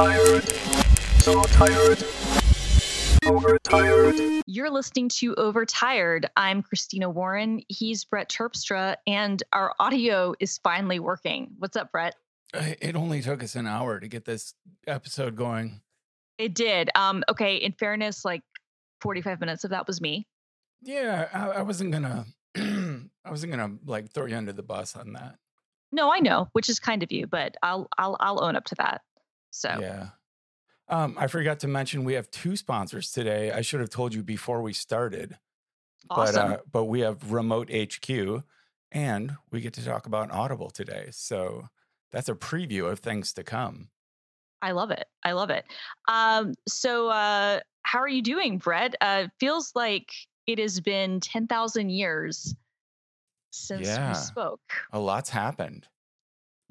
tired, so tired, overtired. You're listening to Overtired. I'm Christina Warren. He's Brett Terpstra, and our audio is finally working. What's up, Brett? It only took us an hour to get this episode going. It did. Um, okay, in fairness, like 45 minutes of that was me. Yeah, I, I wasn't gonna. I wasn't gonna like throw you under the bus on that. No, I know, which is kind of you, but I'll I'll I'll own up to that. So Yeah. Um, I forgot to mention we have two sponsors today. I should have told you before we started, awesome. but uh, but we have Remote HQ, and we get to talk about Audible today. So that's a preview of things to come. I love it. I love it. Um, so uh how are you doing, Brett? Uh feels like it has been 10,000 years since Yeah. we spoke. A lot's happened.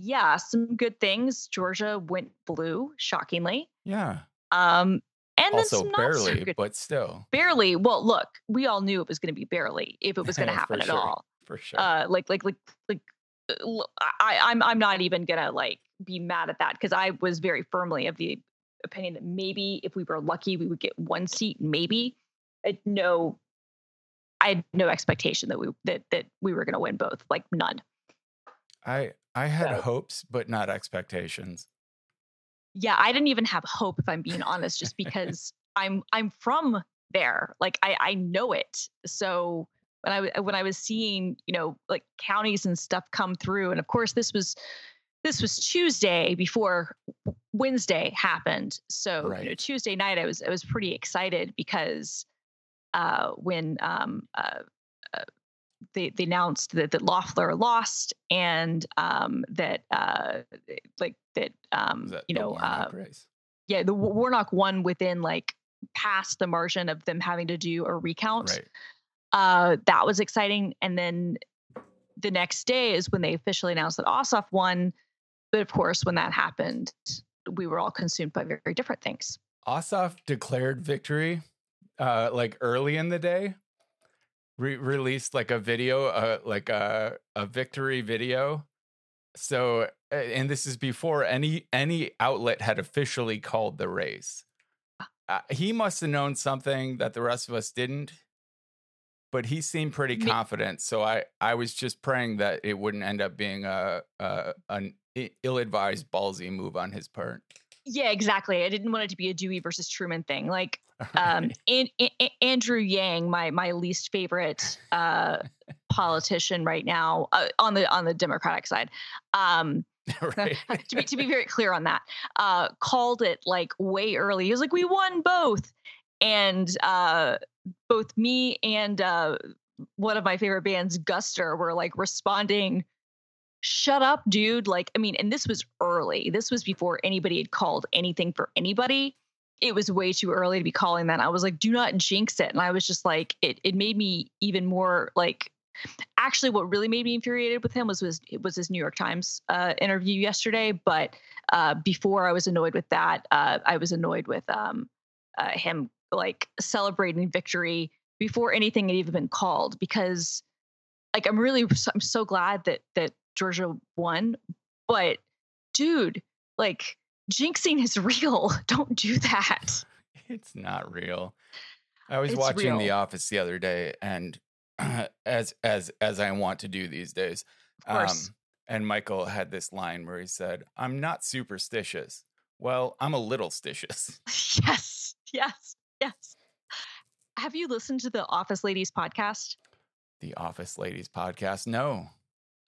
Yeah, some good things. Georgia went blue, shockingly. Yeah. Um, and then Also so barely, good. but still, barely. Well, look, we all knew it was going to be barely if it was going to happen at sure. all. for sure. Uh, like, like, like, like. I, l- I, I'm, I'm not even gonna like be mad at that because I was very firmly of the opinion that maybe if we were lucky, we would get one seat. Maybe, I no, I had no expectation that we that that we were gonna win both. Like none. I I had So- hopes, but not expectations. yeah i didn't even have hope if i'm being honest just because i'm i'm from there like i i know it. So when I when i was seeing you know like counties and stuff come through and of course this was this was tuesday before wednesday happened. So you know tuesday night i was i was pretty excited because uh when um uh, uh they, they announced that, that Loeffler lost and um, that uh, like that um, that you know uh, yeah the Warnock won within like past the margin of them having to do a recount. Right. Uh, that was exciting. And then the next day is when they officially announced that Ossoff won. But of course, when that happened, we were all consumed by very, very different things. Ossoff declared victory uh like early in the day. Re- released like a video uh like a a victory video. So uh, and this is before any any outlet had officially called the race. Uh, he must have known something that the rest of us didn't. But he seemed pretty confident, so I I was just praying that it wouldn't end up being a, a an ill-advised ballsy move on his part. Yeah, exactly. I didn't want it to be a Dewey versus Truman thing. Like um Andrew Yang, my my least favorite uh politician right now uh, on the on the Democratic side. Um right. to be to be very clear on that, uh called it like way early. He was like, "We won both." And uh both me and uh one of my favorite bands, Guster, were like responding, shut up, dude. Like, I mean, and this was early. This was before anybody had called anything for anybody. It was way too early to be calling that. I was like, do not jinx it. And I was just like, it it made me even more like actually what really made me infuriated with him was was was his New York Times uh, interview yesterday. But uh, before I was annoyed with that, uh, I was annoyed with um, uh, him like celebrating victory before anything had even been called because like I'm really I'm so glad that that Georgia won, but dude, like jinxing is real. Don't do that. It's not real. I was It's watching The. Office the other day, and as as as I want to do these days, um, course. and Michael had this line where he said, "I'm not superstitious." Well, I'm a little stitious. yes, yes, yes. Have you listened to the Office Ladies podcast? The Office Ladies podcast. No,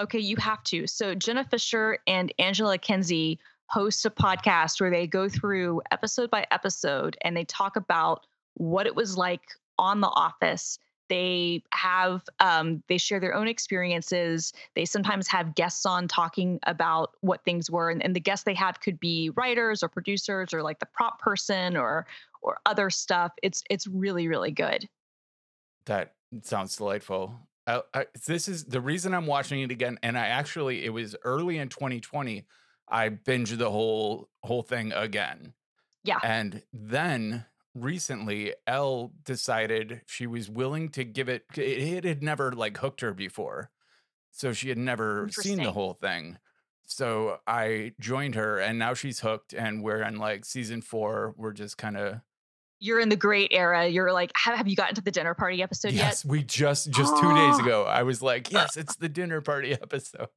Okay, you have to. So Jenna Fischer and Angela Kinsey host a podcast where they go through episode by episode and they talk about what it was like on the office. They have um, they share their own experiences. They sometimes have guests on talking about what things were, and, and the guests they have could be writers or producers or like the prop person or or other stuff. It's it's really really good. that sounds delightful. I, I, this is the reason I'm watching it again, and I actually it was early in 2020. I binged the whole whole thing again. Yeah. And then recently, Elle decided she was willing to give it. It, had never like hooked her before, so she had never seen the whole thing. so I joined her, and now she's hooked, and we're in like season four. We're just kind of You're in the great era. You're like, have, have you gotten to the dinner party episode yes. yet? Yes, we just just two days Oh. ago, I was like, yes, it's the dinner party episode.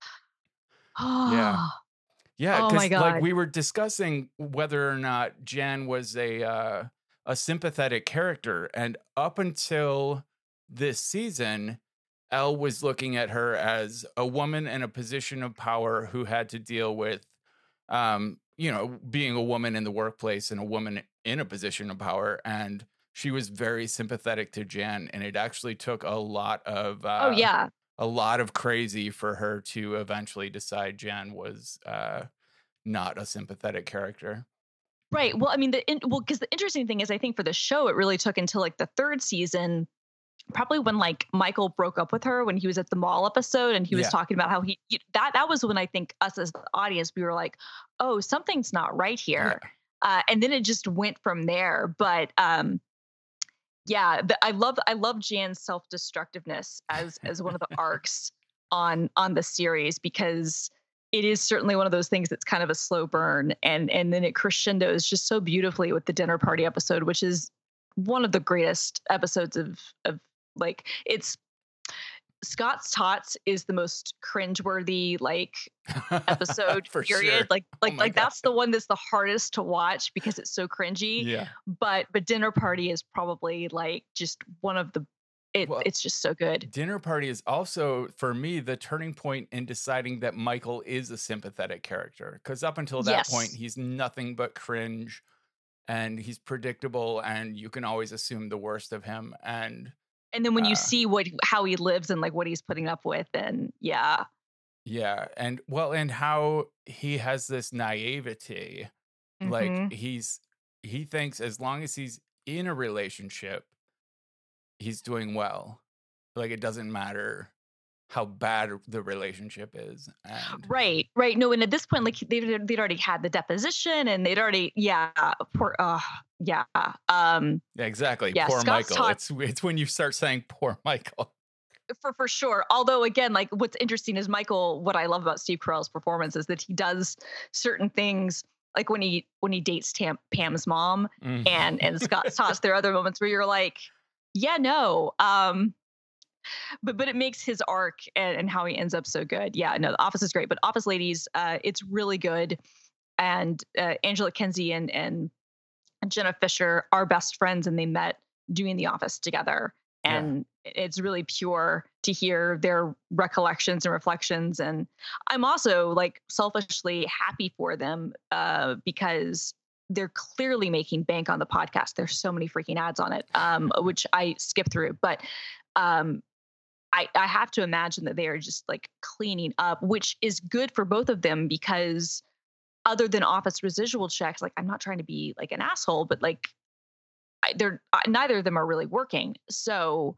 Yeah. Ah! Yeah, Oh because like we were discussing whether or not Jan was a uh, a sympathetic character, and up until this season, Elle was looking at her as a woman in a position of power who had to deal with, um, you know, being a woman in the workplace and a woman in a position of power, and she was very sympathetic to Jan, and it actually took a lot of uh, oh yeah. A lot of crazy for her to eventually decide Jen was uh, not a sympathetic character. Right. Well, I mean, the in, well, because the interesting thing is, I think for the show, it really took until like the third season, probably when like Michael broke up with her when he was at the mall episode, and he was Yeah. talking about how he that that was when I think us as the audience we were like, oh, something's not right here, uh, and then it just went from there. But um, yeah, the, I love I love Jan's self destructiveness as as one of the arcs on on the series because it is certainly one of those things that's kind of a slow burn and and then it crescendos just so beautifully with the dinner party episode which is one of the greatest episodes of of like it's Scott's Tots is the most cringeworthy like episode period sure. like oh like my like God. that's the one that's the hardest to watch because it's so cringy Yeah. but but dinner party is probably like just one of the it, Well, it's just so good Dinner Party is also, for me, the turning point in deciding that Michael is a sympathetic character. Because up until that point, he's nothing but cringe and he's predictable, and you can always assume the worst of him. And and then when uh, you see what how he lives and like what he's putting up with and yeah. Yeah, and well, and how he has this naivety Mhm. like he's he thinks as long as he's in a relationship he's doing well. Like it doesn't matter how bad the relationship is and right right no and at this point like they'd, they'd already had the deposition and they'd already yeah poor uh yeah um yeah, exactly Yeah, poor Scott's michael it's it's when you start saying poor michael for for sure although again like what's interesting is michael what i love about steve carell's performance is that he does certain things like when he when he dates Tam, pam's mom Mhm. and and Scott's Tots. there are other moments where you're like, yeah, no. Um, but but it makes his arc and, and how he ends up so good. Yeah, no, the office is great, but Office Ladies, uh, it's really good. And uh, Angela Kinsey and and Jenna Fischer are best friends, and they met doing The Office together. Yeah. And it's really pure to hear their recollections and reflections. And I'm also like selfishly happy for them uh, because they're clearly making bank on the podcast. There's so many freaking ads on it, um, which I skip through. But um, I, I have to imagine that they are just like cleaning up, which is good for both of them because other than office residual checks, like I'm not trying to be like an asshole, but like I, they're I, neither of them are really working. So,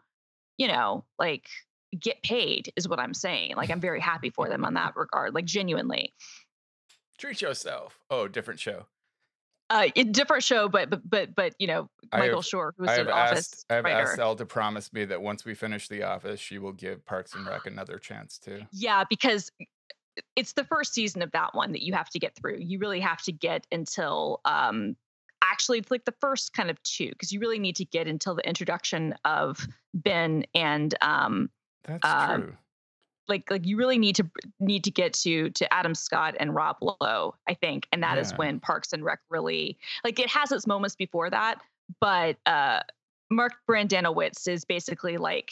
you know, like get paid is what I'm saying. Like I'm very happy for them on that regard, like genuinely. treat yourself oh different show Uh, a different show, but but but but you know, Michael have- Schur, who's an office asked, I have writer. asked Elle to promise me that once we finish The Office, she will give Parks and Rec another chance too. Yeah, because it's the first season of that one that you have to get through. You really have to get until um actually it's like the first kind of two because you really need to get until the introduction of Ben and um That's Um, true. Like like you really need to need to get to to Adam Scott and Rob Lowe, I think, and that is Yeah. when Parks and Rec really like it has its moments before that, but uh Mark Brendanawicz is basically like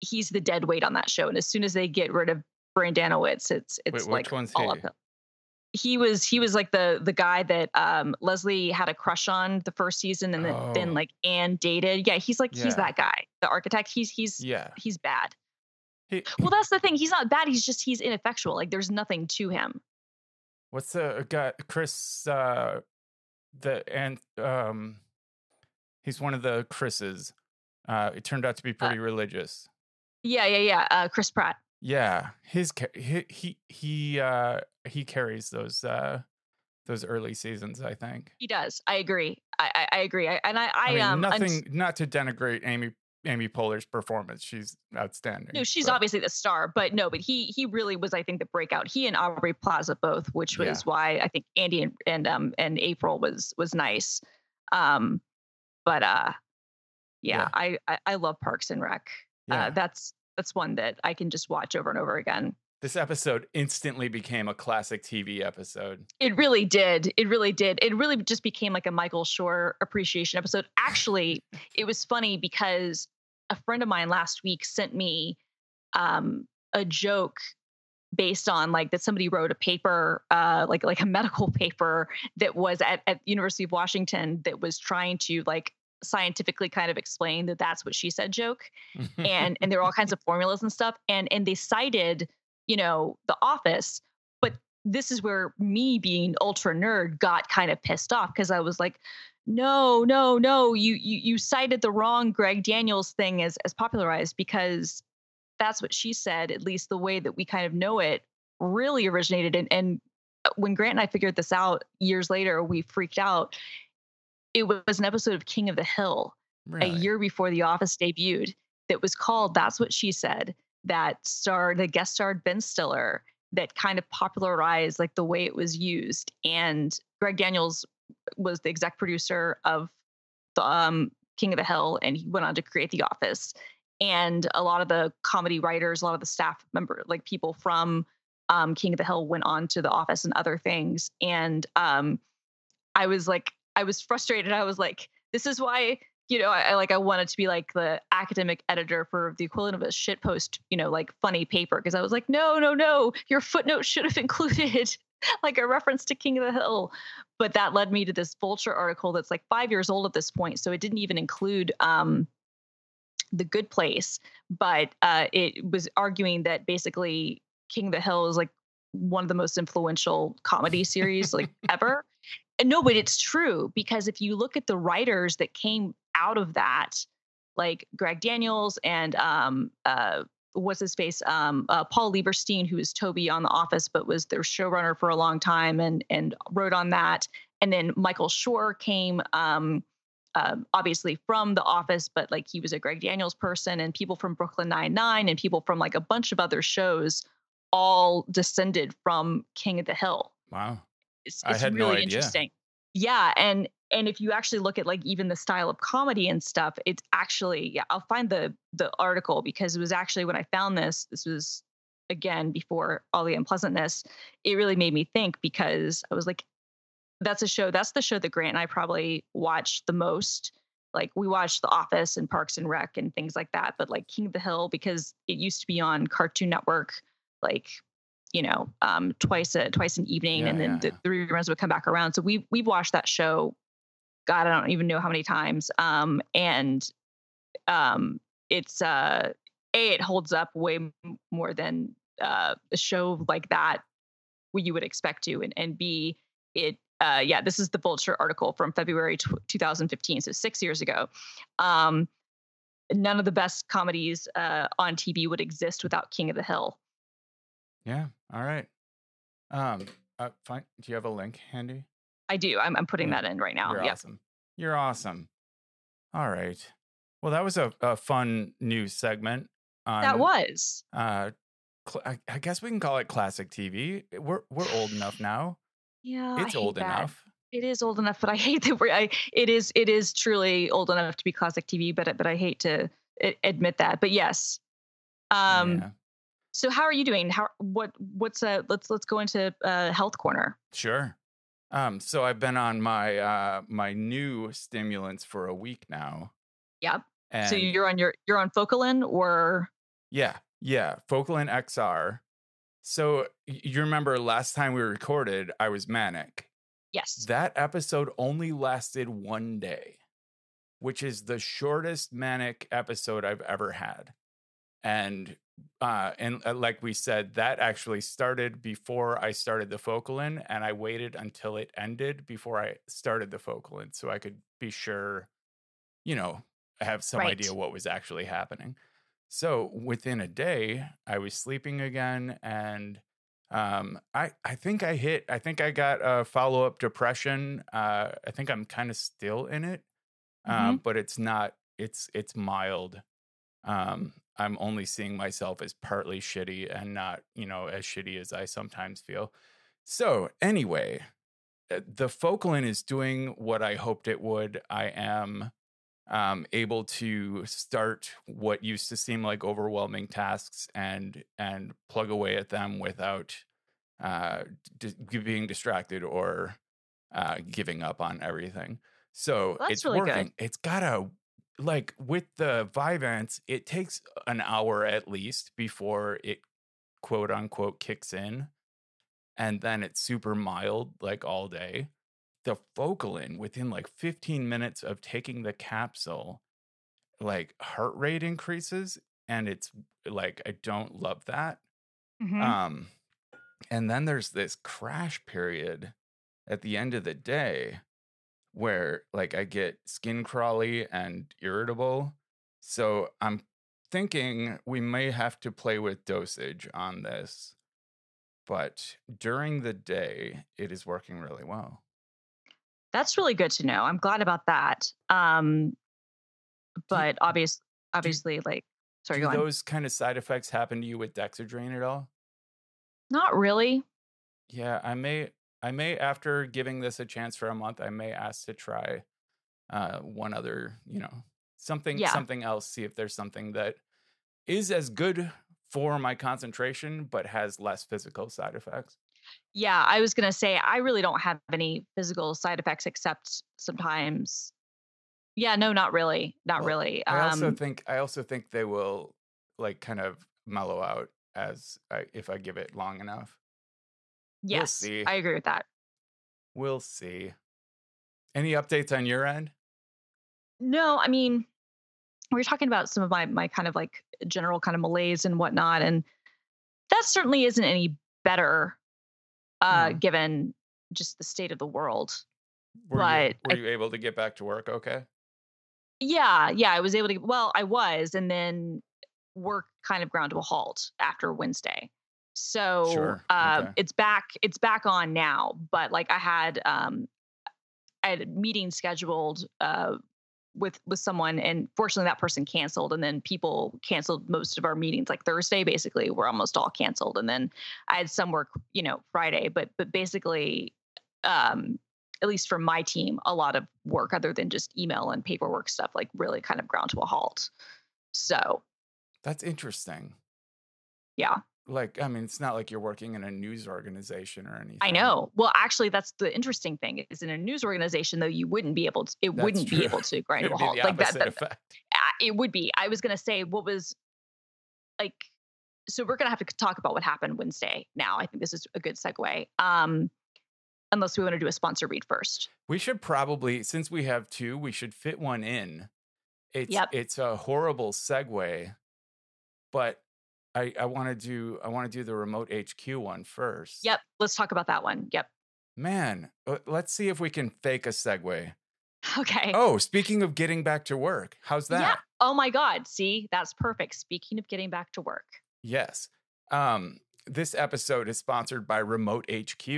he's the dead weight on that show, and as soon as they get rid of Brandanowitz, it's it's Wait, like all he? uphill. He was he was like the the guy that um Leslie had a crush on the first season, and then, then Oh. like Anne dated. Yeah, he's like Yeah. he's that guy, the architect. He's he's Yeah. he's bad. He, Well, that's the thing. He's not bad. He's just he's ineffectual. Like there's nothing to him. What's the guy? Chris, uh, the and um, he's one of the Chris's. Uh, it turned out to be pretty religious. Yeah, yeah, yeah. Uh, Chris Pratt. Yeah, his he he he uh he carries those uh those early seasons. I think. He does. I agree. I I, I agree. I, and I I, I mean, um I'm nothing. not to denigrate Amy Amy Poehler's performance. She's outstanding. No, she's but- obviously the star, but no, but he he really was, I think, the breakout. He and Aubrey Plaza both, which was Yeah. why I think Andy and, and um and April was was nice. Um, but uh, yeah, Yeah. I, I I love Parks and Rec. Yeah. Uh, that's that's one that I can just watch over and over again. this episode instantly became a classic TV episode. It really did. It really did. It really just became like a Michael Schur appreciation episode. Actually, it was funny because a friend of mine last week sent me um, a joke based on like that somebody wrote a paper, uh, like like a medical paper that was at at University of Washington that was trying to like scientifically kind of explain that that's what she said joke and and there were all kinds of formulas and stuff and and they cited you know the office but this is where me being ultra nerd got kind of pissed off because i was like no no no you you you cited the wrong greg daniels thing as as popularized because that's what she said at least the way that we kind of know it really originated and and uh, when grant and i figured this out years later we freaked out it was an episode of king of the hill Really? a year before The Office debuted that was called That's What She Said, that starred, the guest starred Ben Stiller, that kind of popularized like the way it was used. And Greg Daniels was the exec producer of the um, King of the Hill, and he went on to create The Office. And a lot of the comedy writers, a lot of the staff member, like people from um, King of the Hill, went on to The Office and other things. And um, I was like, I was frustrated. I was like, this is why you know, I, like I wanted to be like the academic editor for the equivalent of a shitpost, you know, like funny paper because I was like, no, no, no, your footnote should have included like a reference to King of the Hill. But that led me to this Vulture article that's like five years old at this point, so it didn't even include um, the Good Place, but uh, it was arguing that basically King of the Hill is like one of the most influential comedy series like ever. And no, but it's true because if you look at the writers that came out of that, like Greg Daniels and um, uh, what's his face, um, uh, Paul Lieberstein, who was Toby on The Office, but was their showrunner for a long time and and wrote on that. And then Michael Schur came, um, um, obviously from The Office, but like he was a Greg Daniels person, and people from Brooklyn Nine Nine, and people from like a bunch of other shows, all descended from King of the Hill wow. it's, I it's had no really idea. interesting yeah and and if you actually look at like even the style of comedy and stuff it's actually yeah i'll find the the article because it was actually when i found this this was again before all the unpleasantness it really made me think because i was like that's a show that's the show that grant and i probably watched the most. Like we watched the office and parks and rec and things like that but like king of the hill because it used to be on cartoon network like you know um twice a twice an evening Yeah, and then yeah, the, the reruns would come back around. So we we've watched that show god i don't even know how many times um and um it's uh a it holds up way more than uh a show like that you would expect to and and b it uh yeah this is the vulture article from february tw 2015 so six years ago um none of the best comedies uh on tv would exist without king of the hill Yeah. All right. Um. Uh, fine. Do you have a link handy? I do i'm, I'm putting Yeah, that in right now You're yeah awesome. You're awesome. All right. Well, that was a, a fun new segment. On, that was Uh, cl- I, I guess we can call it classic TV. We're we're old enough now. yeah It's old that. enough. It is old enough, but I hate that we're. I, it is. It is truly old enough to be classic TV, but but I hate to admit that. But yes. Um. yeah. So how are you doing? How what what's uh? Let's let's go into uh health corner. Sure. Um. So I've been on my uh my new stimulants for a week now. Yep. And so you're on your you're on Focalin or Yeah, yeah, Focalin XR. So you remember last time we recorded, I was manic. yes. That episode only lasted one day, which is the shortest manic episode I've ever had. And uh and uh, like we said that actually started before I started the Focalin and I waited until it ended before I started the Focalin so I could be sure you know have some Right. idea what was actually happening. So within a day, I was sleeping again, and um, I I think I hit. I think I got a follow up depression. Uh, I think I'm kind of still in it, um, but it's not. It's it's mild. um, I'm only seeing myself as partly shitty and not, you know, as shitty as I sometimes feel. So, anyway, uh, the Focalin is doing what I hoped it would. I am um, able to start what used to seem like overwhelming tasks and and plug away at them without uh, d- being distracted or uh, giving up on everything. So Well, it's really good. working. It's got a like with the Vyvanse, it takes an hour at least before it quote unquote kicks in. And then it's super mild like all day. The Focalin within like 15 minutes of taking the capsule, like heart rate increases. And it's like, I don't love that. Mhm. Um, and then there's this crash period at the end of the day where like I get skin crawly and irritable. So I'm thinking we may have to play with dosage on this. But during the day, it is working really well. That's really good to know. I'm glad about that. Um, but obvious, obviously, like, sorry, Do those kind of side effects happen to you with Dexedrine at all? Not really. Yeah, I may I may after giving this a chance for a month, I may ask to try uh one other, you know, something Yeah. something else, see if there's something that is as good for my concentration but has less physical side effects. Yeah, I was gonna say I really don't have any physical side effects except sometimes. Yeah, no, not really, not Well, really. I also Um, think I also think they will like kind of mellow out as I, if I give it long enough. Yes, see. I agree with that. We'll see. Any updates on your end? No, I mean, we were talking about some of my my kind of like general kind of malaise and whatnot, and that certainly isn't any better, uh, Hmm. given just the state of the world. Were you, But were I- you able to get back to work okay? Yeah, yeah, I was able to. Well, I was, and then work kind of ground to a halt after Wednesday. So Sure, uh, okay. it's back. It's back on now. But like I had, um, I had a meeting scheduled uh, with with someone, and fortunately that person canceled. And then people canceled most of our meetings. Like Thursday, basically, were almost all canceled. And then I had some work, you know, Friday. But but basically, um, at least for my team, a lot of work other than just email and paperwork stuff, like really kind of ground to a halt. So That's interesting. yeah, Like, I mean, it's not like you're working in a news organization or anything. I know. Well, actually, that's the interesting thing is in a news organization, though, you wouldn't be able to, it That's wouldn't true. be able to grind to a halt. Like that, that, effect. uh, it would be. I was going to say what was like, so we're going to have to talk about what happened Wednesday now. I think this is a good segue. Um, unless we want to do a sponsor read first. We should probably, since we have two, we should fit one in. It's Yep. it's a horrible segue, but I I want to do I want to do the remote HQ one first. Yep. Let's talk about that one. Yep. Man, uh, let's see if we can fake a segue. Okay. Oh, speaking of getting back to work, how's that? Yeah. Oh my God. See, that's perfect. Speaking of getting back to work. Yes. Um, this episode is sponsored by Remote HQ.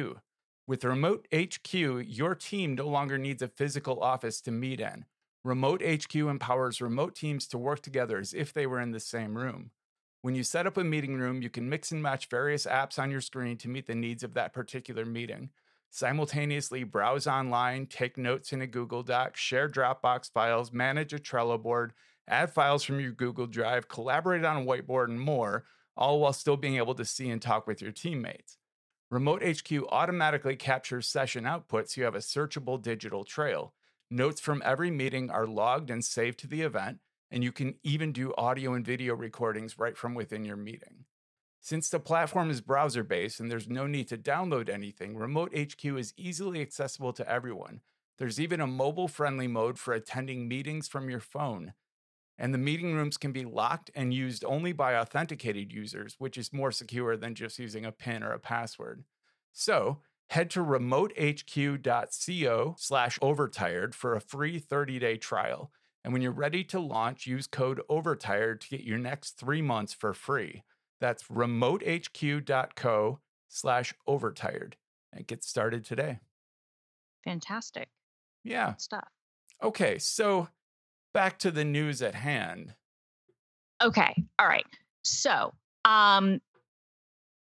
With Remote HQ, your team no longer needs a physical office to meet in. Remote HQ empowers remote teams to work together as if they were in the same room. When you set up a meeting room, you can mix and match various apps on your screen to meet the needs of that particular meeting. Simultaneously browse online, take notes in a Google Doc, share Dropbox files, manage a Trello board, add files from your Google Drive, collaborate on a whiteboard, and more, all while still being able to see and talk with your teammates. Remote HQ automatically captures session output so you have a searchable digital trail. Notes from every meeting are logged and saved to the event, and you can even do audio and video recordings right from within your meeting. Since the platform is browser based and there's no need to download anything, Remote HQ is easily accessible to everyone. There's even a mobile friendly mode for attending meetings from your phone. And the meeting rooms can be locked and used only by authenticated users, which is more secure than just using a PIN or a password. So head to remotehq.co slash overtired for a free 30-day trial. And when you're ready to launch, use code overtired to get your next three months for free. That's remotehq.co slash overtired and get started today. Fantastic Yeah. stuff. Okay. So back to the news at hand. Okay. All right. So, um,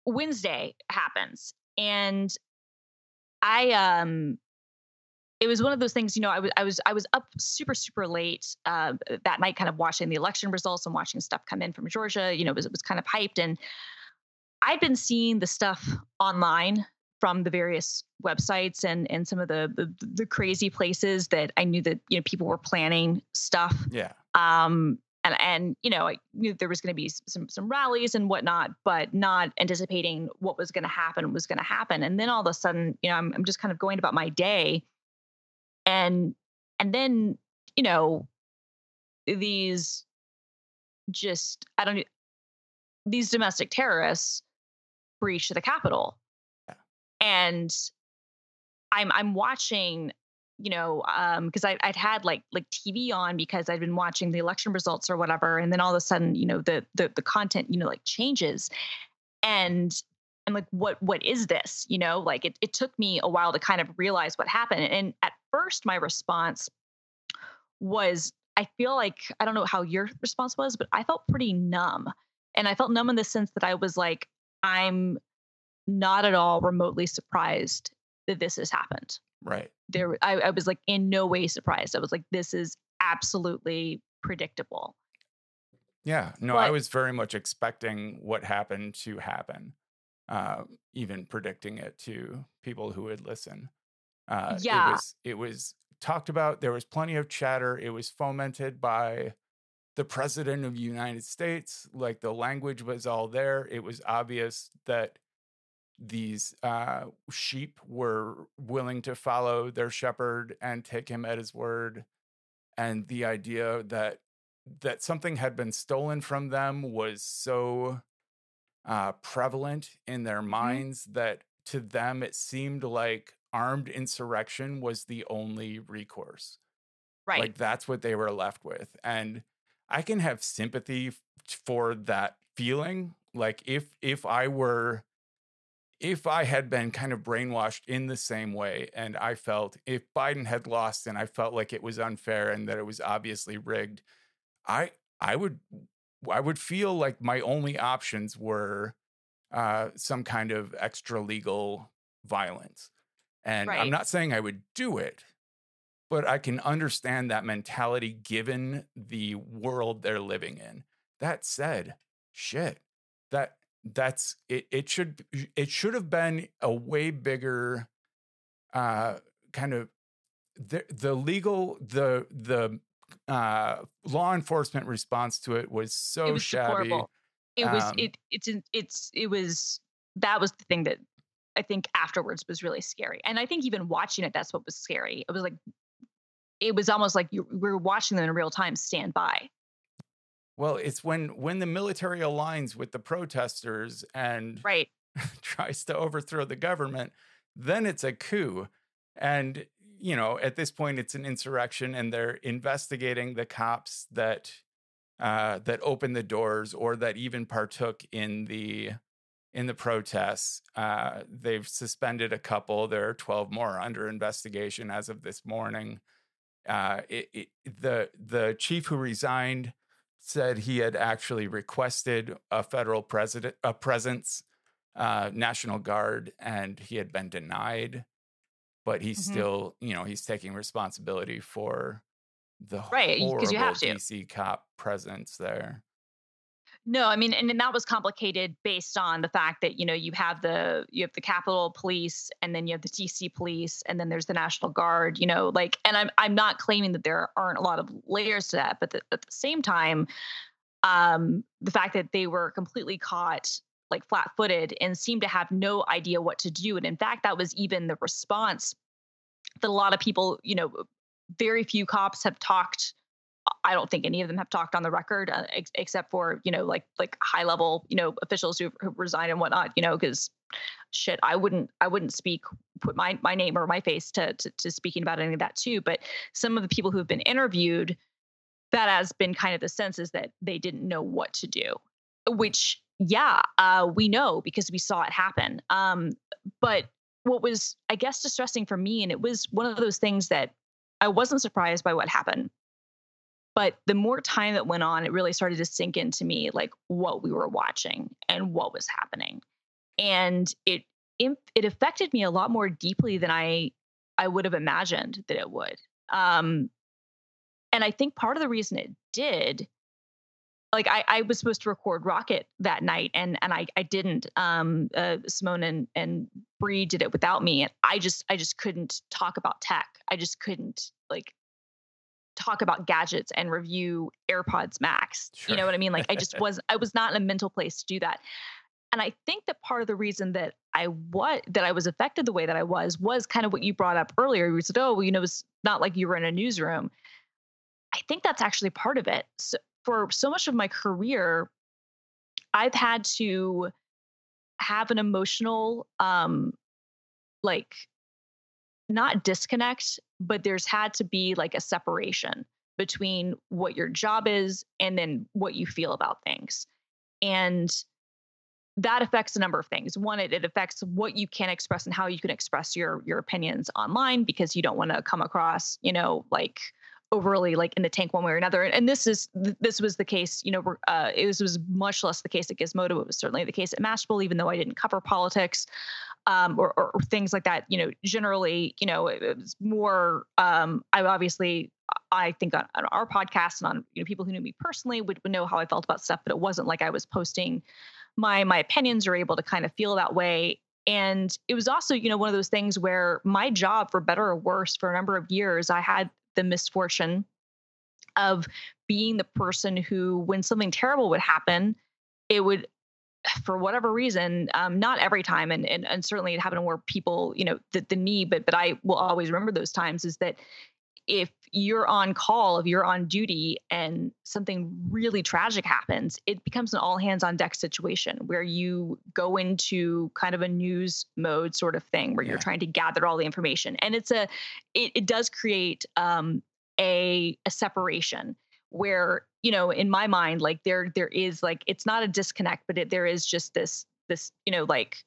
Wednesday happens, and I um, it was one of those things. You know, I was I was I was up super super late uh, that night, kind of watching the election results and watching stuff come in from Georgia. You know, it was it was kind of hyped, and I'd been seeing the stuff online from the various websites and and some of the, the the crazy places that I knew that you know people were planning stuff. Yeah. Um, and and you know I knew there was going to be some some rallies and whatnot, but not anticipating what was going to happen was going to happen. And then all of a sudden, you know, I'm I'm just kind of going about my day, and and then you know these just I don't these domestic terrorists breach the Capitol, Yeah. and I'm I'm watching you know, um, because I I'd had like like TV on because I'd been watching the election results or whatever, and then all of a sudden, you know, the the the content, you know, like changes, and I'm like, what what is this? You know, like it it took me a while to kind of realize what happened, and at first, my response was, I feel like I don't know how your response was, but I felt pretty numb, and I felt numb in the sense that I was like, I'm not at all remotely surprised that this has happened Right. there I, I was like in no way surprised i was like this is absolutely predictable Yeah. No, I was very much expecting what happened to happen. Uh, even predicting it to people who would listen. Uh, Yeah. It was it was talked about. There was plenty of chatter. It was fomented by the president of the United States. Like the language was all there. It was obvious that these uh, sheep were willing to follow their shepherd and take him at his word. And the idea that that something had been stolen from them was so uh, prevalent in their Mm-hmm. minds that to them it seemed like armed insurrection was the only recourse. right Like that's what they were left with. And I can have sympathy for that feeling. Like if if I were if I had been kind of brainwashed in the same way and I felt if Biden had lost and I felt like it was unfair and that it was obviously rigged, I I would I would feel like my only options were uh, some kind of extra legal violence. And I'm not saying I would do it, but I can understand that mentality given the world they're living in. That said, shit, that that's it. It should it should have been a way bigger, uh, kind of the the legal the the uh law enforcement response to it was so it was shabby. deplorable it was um, it it's it's it was that was the thing that i think afterwards was really scary and i think even watching it that's what was scary it was like it was almost like you we were watching them in real time stand by Well, it's when when the military aligns with the protesters and right tries to overthrow the government, then it's a coup. And, you know, at this point it's an insurrection and they're investigating the cops that uh that opened the doors or that even partook in the in the protests. Uh they've suspended a couple. There are 12 more under investigation as of this morning. Uh it, it, the the chief who resigned said he had actually requested a federal president a presence uh, National Guard, and he had been denied. But he's Mhm. still, you know, he's taking responsibility for the Right, horrible you have to. DC cop presence there. No, I mean, and, and that was complicated based on the fact that you know you have the you have the Capitol Police, and then you have the DC Police, and then there's the National Guard. You know, like, and I'm I'm not claiming that there aren't a lot of layers to that, but the, at the same time, um, the fact that they were completely caught like flat-footed and seemed to have no idea what to do, and in fact, that was even the response that a lot of people, you know, very few cops have talked I don't think any of them have talked on the record, uh, ex- except for you know like like high level you know officials who who resign and whatnot. You know, because shit, I wouldn't I wouldn't speak put my my name or my face to, to to speaking about any of that too. But some of the people who have been interviewed, that has been kind of the sense is that they didn't know what to do, which yeah, uh, we know because we saw it happen. Um, but what was I guess distressing for me, and it was one of those things that I wasn't surprised by what happened but the more time that went on, it really started to sink into me like what we were watching and what was happening. And it it affected me a lot more deeply than I I would have imagined that it would. Um, and I think part of the reason it did, like I, I was supposed to record Rocket that night, and and I I didn't. Um, uh, Simone and and Bree did it without me, and I just I just couldn't talk about tech. I just couldn't like talk about gadgets and review AirPods Max. Sure. You know what I mean? Like I just was I was not in a mental place to do that. And I think that part of the reason that I what that I was affected the way that I was was kind of what you brought up earlier. You said, "Oh, well, you know, it's not like you were in a newsroom." I think that's actually part of it. So for so much of my career, I've had to have an emotional, um, like, not disconnect, but there's had to be like a separation between what your job is and then what you feel about things. And that affects a number of things. One, it, it affects what you can express and how you can express your your opinions online because you don't want to come across, you know, like overly like in the tank one way or another. And, this is this was the case, you know, uh, it was, was much less the case at Gizmodo. It was certainly the case at Mashable, even though I didn't cover politics um, or, or, things like that. You know, generally, you know, it, it was more. Um, I obviously I think on, on, our podcast and on you know people who knew me personally would, would know how I felt about stuff, but it wasn't like I was posting my my opinions or able to kind of feel that way. And it was also, you know, one of those things where my job, for better or worse, for a number of years, I had the misfortune of being the person who, when something terrible would happen, it would for whatever reason, um, not every time, and, and and certainly it happened where people, you know, the, the knee, but but I will always remember those times is that if you're on call, if you're on duty and something really tragic happens, it becomes an all hands on deck situation where you go into kind of a news mode sort of thing where yeah. you're trying to gather all the information. And it's a, it, it does create um, a, a separation where, you know, in my mind, like there, there is like, it's not a disconnect, but it, there is just this, this, you know, like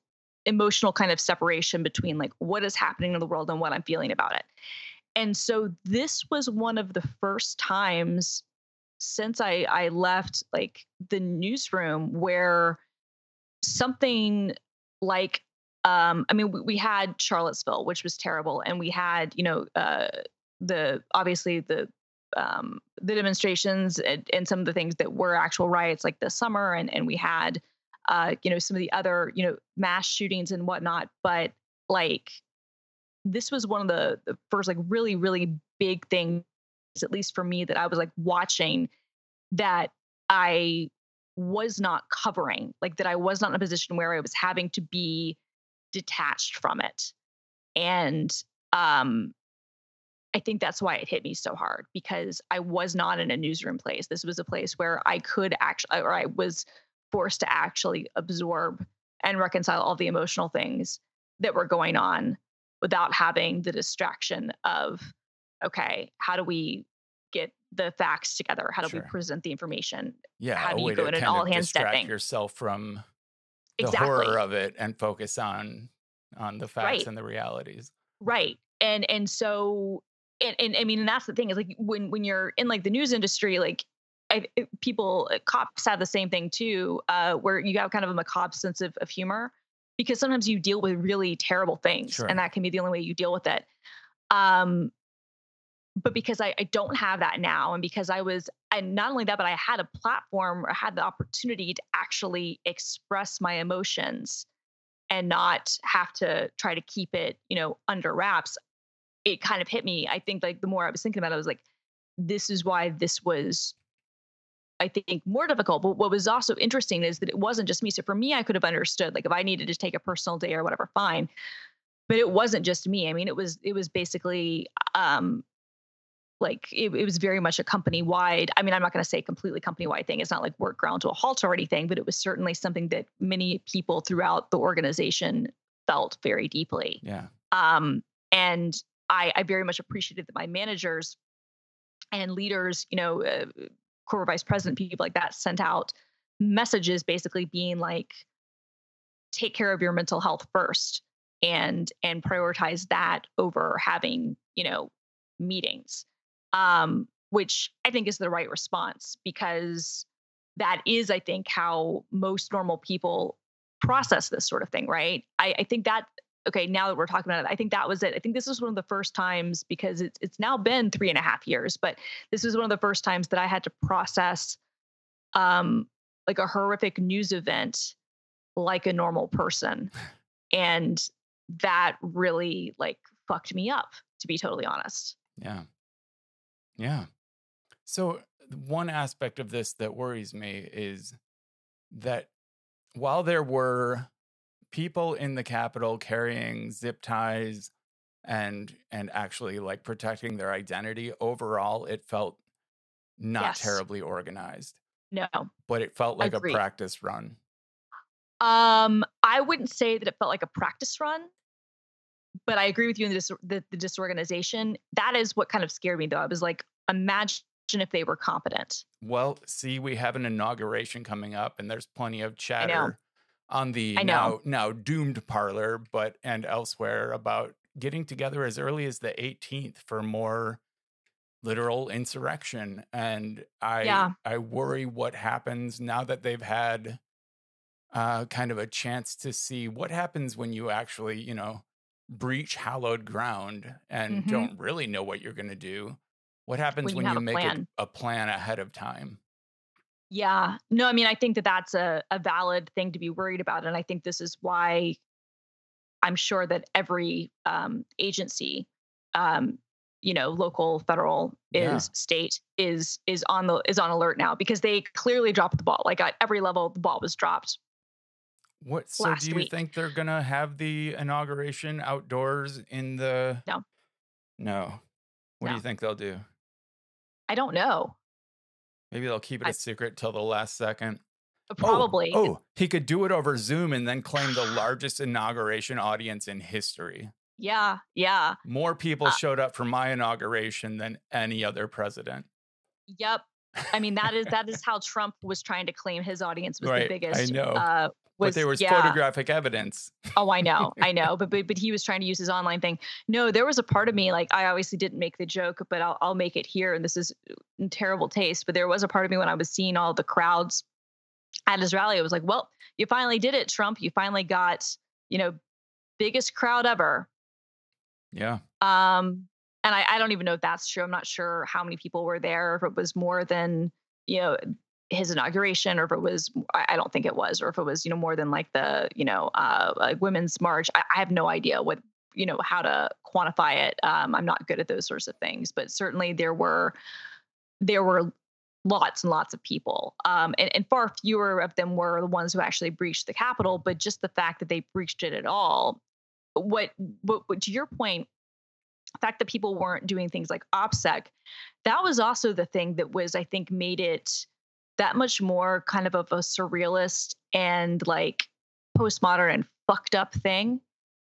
emotional kind of separation between like what is happening in the world and what I'm feeling about it. And so this was one of the first times since I I left like the newsroom where something like um I mean we, we had Charlottesville which was terrible and we had you know uh the obviously the um the demonstrations and, and some of the things that were actual riots like this summer and and we had uh you know some of the other you know mass shootings and whatnot but like this was one of the, the first like really really big things at least for me that i was like watching that i was not covering like that i was not in a position where i was having to be detached from it. And um i think that's why it hit me so hard because i was not in a newsroom place. This was a place where i could actually or i was forced to actually absorb and reconcile all the emotional things that were going on without having the distraction of okay how do we get the facts together how do sure. we present the information yeah how do you go in an all hands distract yourself from the exactly. horror of it and focus on on the facts right. and the realities right and and so and, and i mean and that's the thing is like when when you're in like the news industry like I, people uh, cops have the same thing too uh, where you have kind of a macabre sense of, of humor because sometimes you deal with really terrible things sure. and that can be the only way you deal with it um but because I, I don't have that now and because i was and not only that but i had a platform or had the opportunity to actually express my emotions and not have to try to keep it you know under wraps it kind of hit me i think like the more i was thinking about it i was like this is why this was I think more difficult. But what was also interesting is that it wasn't just me. So for me, I could have understood like if I needed to take a personal day or whatever, fine. But it wasn't just me. I mean, it was it was basically um like it, it was very much a company wide. I mean, I'm not going to say completely company wide thing. It's not like work ground to a halt or anything, but it was certainly something that many people throughout the organization felt very deeply. Yeah. Um, and I, I very much appreciated that my managers and leaders, you know, uh, corporate vice president, people like that sent out messages basically being like, take care of your mental health first and and prioritize that over having, you know, meetings. Um, which I think is the right response because that is, I think, how most normal people process this sort of thing, right? I, I think that okay, now that we're talking about it, I think that was it. I think this was one of the first times because it's it's now been three and a half years, but this was one of the first times that I had to process um like a horrific news event like a normal person. And that really like fucked me up, to be totally honest. Yeah. Yeah. So, one aspect of this that worries me is that while there were people in the Capitol carrying zip ties and and actually like protecting their identity, overall it felt not Yes. terribly organized, No. but it felt like Agreed. a practice run. Um, I wouldn't say that it felt like a practice run, but I agree with you in the, dis- the, the disorganization. That is what kind of scared me, though. I was like, imagine if they were competent. Well, see, we have an inauguration coming up, and there's plenty of chatter on the now now doomed parler, but and elsewhere about getting together as early as the 18th for more literal insurrection. And I Yeah. I worry what happens now that they've had uh, kind of a chance to see what happens when you actually, you know, breach hallowed ground and Mhm. don't really know what you're going to do. What happens When you when you, make. A, a plan ahead of time? Yeah. No, I mean, I think that that's a, a valid thing to be worried about. And I think this is why I'm sure that every um, agency, um, you know, local, federal, is Yeah. state is is on the is on alert now because they clearly dropped the ball. Like at every level, the ball was dropped. What so do you week. think they're gonna have the inauguration outdoors in the No. No. What do you think they'll do? I don't know. Maybe they'll keep it a secret till the last second. Oh, Probably. Oh, he could do it over Zoom and then claim the largest inauguration audience in history. Yeah. Yeah. More people Uh, showed up for my inauguration than any other president. Yep. I mean, that is that is how Trump was trying to claim his audience was Right, the biggest. I know. Uh, but there was yeah. photographic evidence. Oh, I know, I know, but, but but he was trying to use his online thing. No, there was a part of me like I obviously didn't make the joke, but I'll I'll make it here, and this is in terrible taste. But there was a part of me when I was seeing all the crowds at his rally. I was like, well, you finally did it, Trump. You finally got you know biggest crowd ever. Yeah. Um, and I, I don't even know if that's true. I'm not sure how many people were there, if it was more than, you know, his inauguration, or if it was, I don't think it was, or if it was, you know, more than like the, you know, uh, like women's march. I, I have no idea what, you know, how to quantify it. Um, I'm not good at those sorts of things, but certainly there were, there were lots and lots of people. Um, and, and far fewer of them were the ones who actually breached the Capitol, but just the fact that they breached it at all. What, what, what to your point, the fact that people weren't doing things like OPSEC, that was also the thing that was, I think, made it that much more kind of, of a surrealist and like postmodern and fucked up thing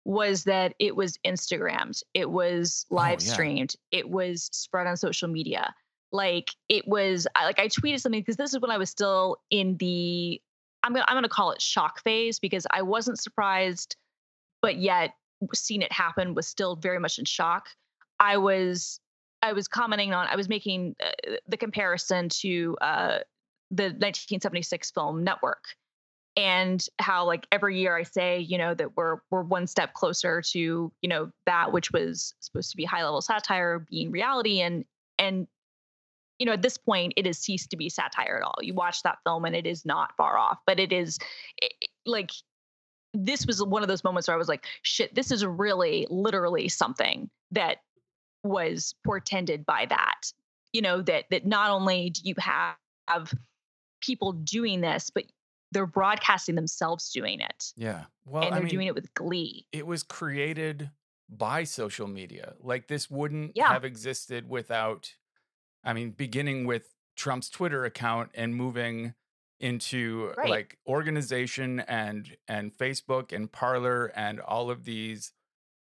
was that it was Instagrammed, it was live yeah. streamed, it was spread on social media. Like it was like I tweeted something because this is when I was still in the I'm gonna I'm gonna call it shock phase because I wasn't surprised, but yet seeing it happen was still very much in shock. I was I was commenting on I was making uh, the comparison to uh, the 1976 film Network and how like every year I say you know that we're we're one step closer to you know that which was supposed to be high level satire being reality and and you know at this point it has ceased to be satire at all. You watch that film and it is not far off, but it is it, like this was one of those moments where I was like, shit, this is really literally something that was portended by that. You know, that that not only do you have, have people doing this, but they're broadcasting themselves doing it. Yeah. Well, and they're mean, doing it with glee. it was created by social media. Like this wouldn't Yeah. have existed without I mean beginning with Trump's Twitter account and moving into Right. like organization and and Facebook and Parler and all of these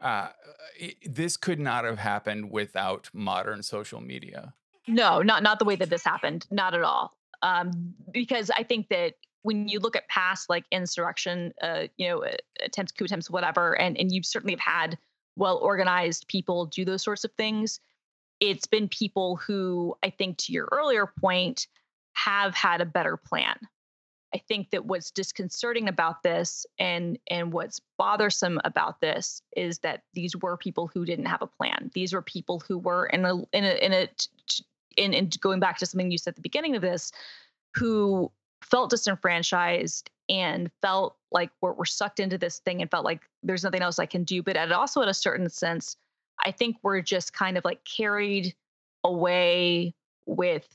uh it, this could not have happened without modern social media. No, not not the way that this happened. Not at all. Um, because I think that when you look at past like insurrection, uh, you know, attempts, coup attempts, whatever, and and you certainly have had well organized people do those sorts of things. it's been people who I think to your earlier point have had a better plan. I think that what's disconcerting about this and and what's bothersome about this is that these were people who didn't have a plan. These were people who were in a in a in a in, in going back to something you said at the beginning of this, who felt disenfranchised and felt like we're, we're sucked into this thing and felt like there's nothing else I can do. But at also at a certain sense, I think we're just kind of like carried away with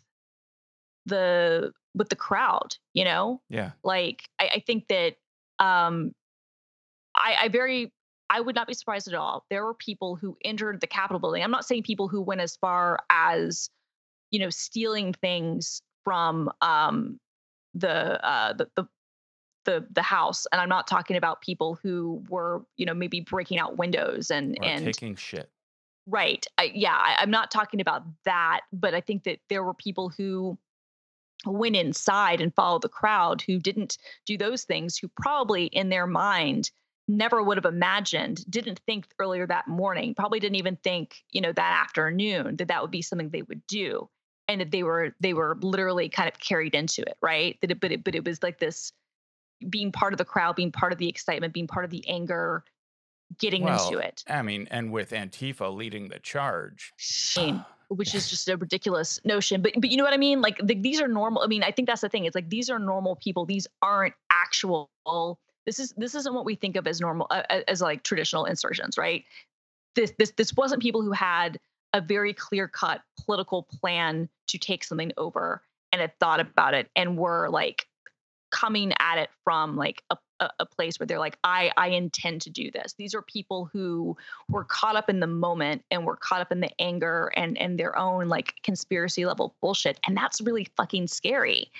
the with the crowd, you know? Yeah. Like I, I think that um I, I very I would not be surprised at all. There were people who entered the Capitol building. I'm not saying people who went as far as, you know, stealing things from um the uh the, the the the house and i'm not talking about people who were you know maybe breaking out windows and Or and taking shit. Right. I, yeah, I, I'm not talking about that, but I think that there were people who went inside and followed the crowd who didn't do those things, who probably in their mind never would have imagined, didn't think earlier that morning, probably didn't even think, you know, that afternoon that that would be something they would do, and that they were they were literally kind of carried into it, right? That it, but it, but it was like this being part of the crowd, being part of the excitement, being part of the anger, getting Well, into it. I mean, and with Antifa leading the charge. Mean, which is just a ridiculous notion. But but you know what I mean? Like the, these are normal. I mean, I think that's the thing. It's like these are normal people. These aren't actual. This is this isn't what we think of as normal uh, as like traditional insurgents, right? This this this wasn't people who had a very clear cut political plan to take something over and had thought about it and were like coming at it from like a, a, place where they're like i i intend to do this. These are people who were caught up in the moment and were caught up in the anger and and their own like conspiracy level bullshit and that's really fucking scary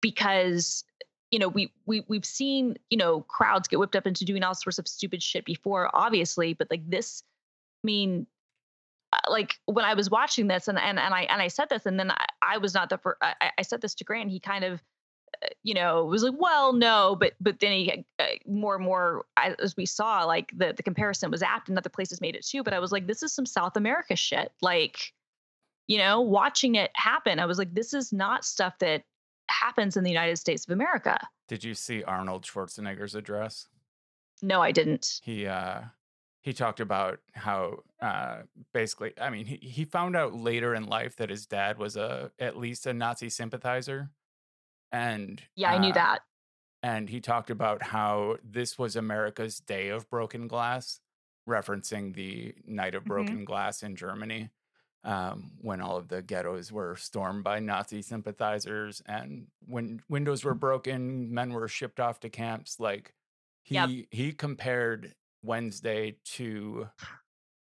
because you know we we we've seen you know crowds get whipped up into doing all sorts of stupid shit before obviously but like this i mean like when i was watching this and and, and i and i said this and then i, I was not the first I, I said this to grant he kind of uh, you know was like well no but but then he uh, more and more as as we saw like the the comparison was apt and other places made it too but i was like this is some south america shit like you know watching it happen i was like this is not stuff that happens in the united states of america Did you see Arnold Schwarzenegger's address? no i didn't He uh he talked about how uh basically I mean he, he found out later in life that his dad was a at least a Nazi sympathizer. And yeah i knew uh, that and he talked about how this was America's day of broken glass, referencing the night of Mhm. broken glass in Germany, um, when all of the ghettos were stormed by Nazi sympathizers and when windows were broken, men were shipped off to camps. Like he Yep. he compared Wednesday to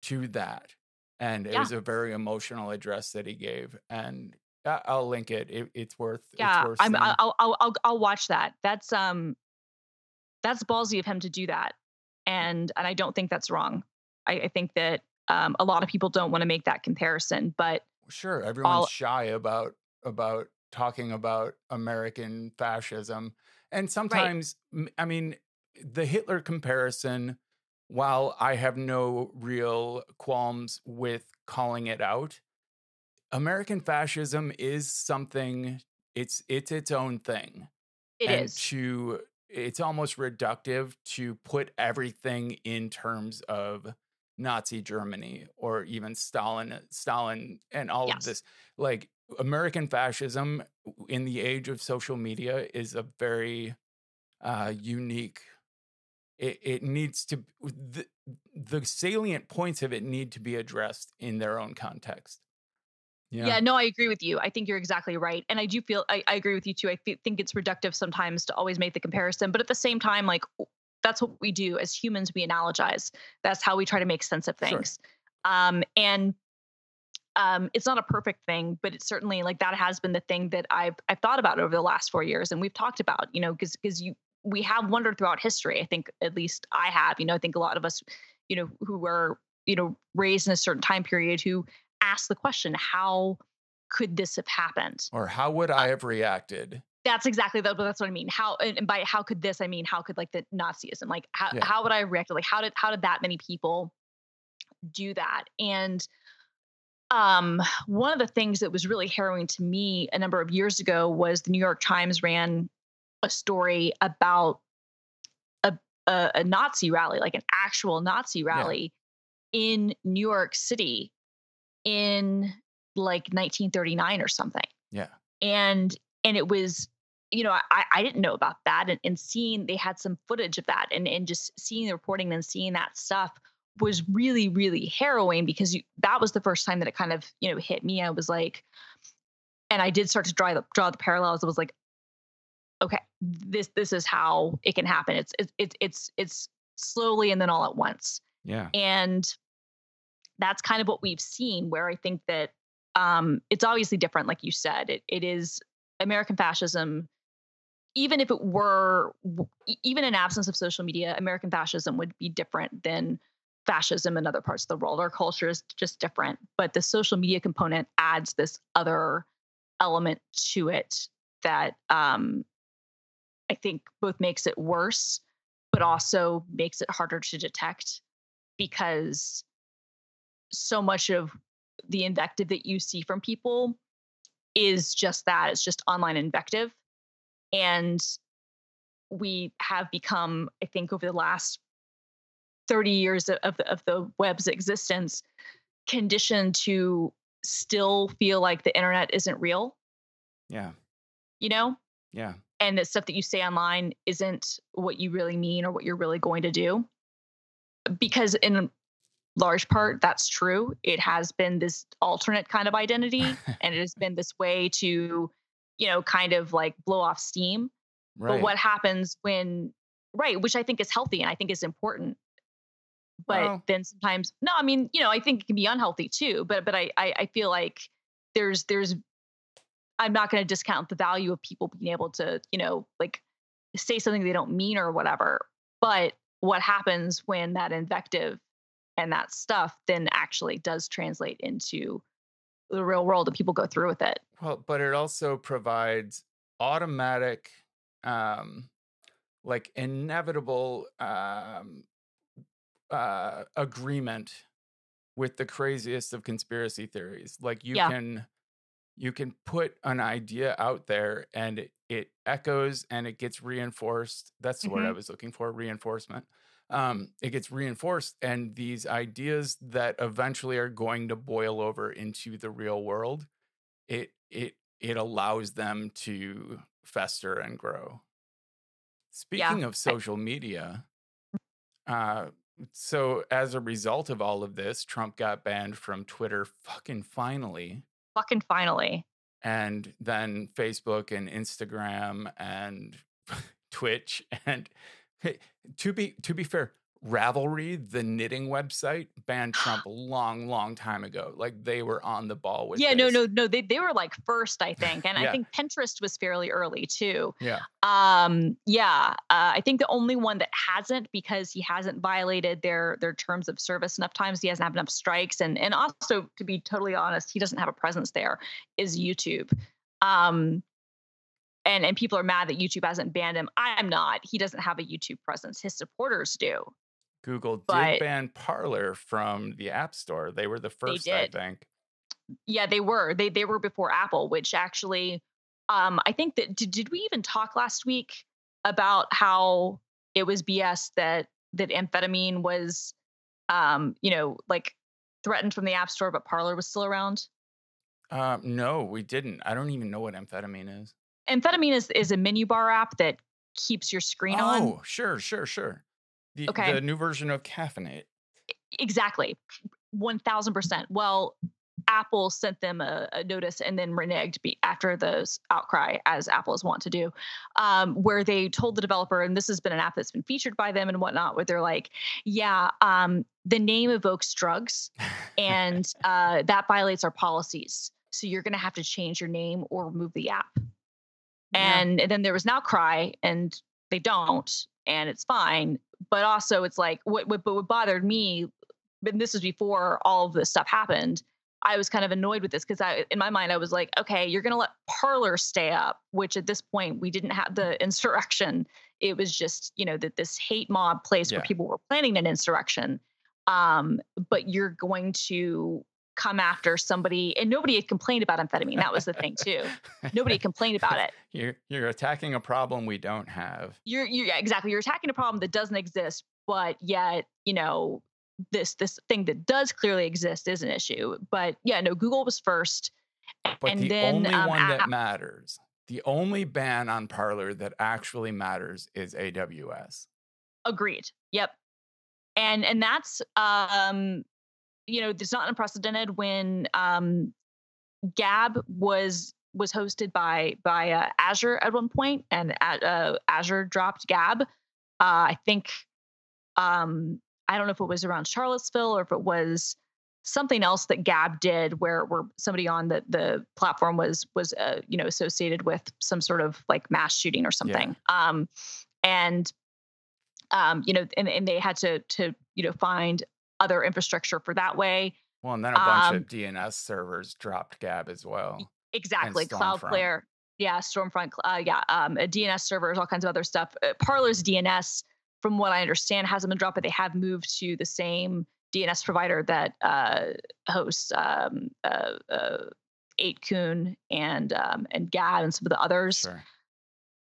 to that, and it Yeah. was a very emotional address that he gave. And I'll link it. it it's worth. yeah it's worth i'm seeing. I'll, I'll i'll i'll watch that that's um that's ballsy of him to do that and and i don't think that's wrong i, I think that um a lot of people don't want to make that comparison but Sure, everyone's all- shy about about talking about American fascism, and sometimes, I mean, the Hitler comparison. While I have no real qualms with calling it out, American fascism is something. It's it's its own thing. it and is to it's almost reductive to put everything in terms of Nazi Germany or even Stalin Stalin and all Yes. of this like American fascism in the age of social media is a very uh unique it, it needs to the, the salient points of it need to be addressed in their own context Yeah. yeah. no, I agree with you. I think you're exactly right. And I do feel, I, I agree with you too. I fe- think it's reductive sometimes to always make the comparison. But at the same time, like, that's what we do as humans. We analogize. That's how we try to make sense of Sure. things. Um, and um, it's not a perfect thing, but it's certainly like that has been the thing that I've, I've thought about over the last four years. And we've talked about, you know, because, because you, we have wondered throughout history. I think at least I have, you know, I think a lot of us, you know, who were, you know, raised in a certain time period who ask the question, how could this have happened? or how would I have reacted That's exactly that. But that's what I mean. How and by how could this, I mean how could like the Nazism, like how Yeah. how would I have reacted? Like how did how did that many people do that? And um, one of the things that was really harrowing to me a number of years ago was the New York Times ran a story about a a, a Nazi rally, like an actual Nazi rally in New York City in like 1939 or something. Yeah. And and it was you know, I, I didn't know about that. And, and seeing they had some footage of that and, and just seeing the reporting and seeing that stuff was really, really harrowing because you, that was the first time that it kind of, you know, hit me. I was like, and I did start to draw the, draw the parallels. It was like, okay, this, this is how it can happen. It's, it's, it's, it's, it's slowly and then all at once. Yeah. And that's kind of what we've seen where I think that um, it's obviously different, like you said. It, it is American fascism even if it were even in absence of social media american fascism would be different than fascism in other parts of the world our culture is just different but the social media component adds this other element to it that um, i think both makes it worse but also makes it harder to detect because so much of the invective that you see from people is just that it's just online invective and we have become, I think, over the last 30 years of the, of the web's existence, conditioned to still feel like the internet isn't real. Yeah. You know? Yeah. And the stuff that you say online isn't what you really mean or what you're really going to do. Because in large part, that's true. It has been this alternate kind of identity, and it has been this way to you know, kind of like blow off steam. Right. But what happens when, right, which I think is healthy and I think is important. But well, then sometimes, no, I mean, you know, I think it can be unhealthy too. But but I I, I feel like there's there's I'm not going to discount the value of people being able to, you know, like say something they don't mean or whatever. But what happens when that invective and that stuff then actually does translate into the real world and people go through with it. Well, but it also provides automatic, um, like inevitable um, uh, agreement with the craziest of conspiracy theories. Like you yeah. can you can put an idea out there and it, it echoes and it gets reinforced. That's the mm-hmm. word I mm-hmm. was looking for, reinforcement um, it gets reinforced and these ideas that eventually are going to boil over into the real world it it it allows them to fester and grow speaking yeah. of social media uh so as a result of all of this trump got banned from twitter fucking finally fucking finally. And then facebook and instagram and twitch and to be to be fair, Ravelry, the knitting website, banned Trump a long, long time ago. Like they were on the ball with. Yeah, this. no, no, no. They they were like first, I think, and yeah. I think Pinterest was fairly early too. Yeah. Um. Yeah. Uh, I think the only one that hasn't, because he hasn't violated their their terms of service enough times. He hasn't had enough strikes, and and also to be totally honest, he doesn't have a presence there. Is YouTube. Um and and people are mad that YouTube hasn't banned him. I'm not. He doesn't have a YouTube presence. His supporters do. Google but did ban Parler from the App Store. They were the first, I think. Yeah, they were. They they were before Apple, which actually um I think that did, did we even talk last week about how it was BS that that amphetamine was um, you know, like threatened from the App Store, but Parler was still around? Um, no, we didn't. I don't even know what amphetamine is amphetamine is, is a menu bar app that keeps your screen oh, on. Oh, sure, sure, sure. The, okay. the new version of Caffeinate. Exactly. 1000%. Well, Apple sent them a, a, notice and then reneged after the outcry, as Apple is wont to do, um, where they told the developer, and this has been an app that's been featured by them and whatnot, where they're like, yeah, um, the name evokes drugs and uh, that violates our policies. So you're going to have to change your name or remove the app. And, and then there was now cry and they don't and it's fine but also it's like what what, what bothered me and this was before all of this stuff happened i was kind of annoyed with this because i in my mind i was like okay you're going to let Parler stay up which at this point we didn't have the insurrection it was just you know that this hate mob place yeah. where people were planning an insurrection um, but you're going to come after somebody and nobody had complained about amphetamine. That was the thing too. Nobody complained about it. You're you're attacking a problem we don't have. You're you yeah, exactly. You're attacking a problem that doesn't exist but yet you know this this thing that does clearly exist is an issue. But yeah no google was first but and the then only um, one a- that matters the only ban on parler that actually matters is aws agreed. Yep. And and that's um you know it's not unprecedented when um gab was was hosted by by uh, azure at one point and uh, uh, azure dropped gab. Uh i think um i don't know if it was around charlottesville or if it was something else that gab did where where somebody on the the platform was was uh, you know associated with some sort of like mass shooting or something. Um and um you know and, and they had to to you know find other infrastructure for that way well and then a bunch Um, of dns servers dropped gab as well exactly cloudflare yeah stormfront uh, yeah um dns servers all kinds of other stuff uh, parler's dns from what i understand hasn't been dropped but they have moved to the same dns provider that uh hosts um uh, uh 8kun and um and gab and some of the others. Sure.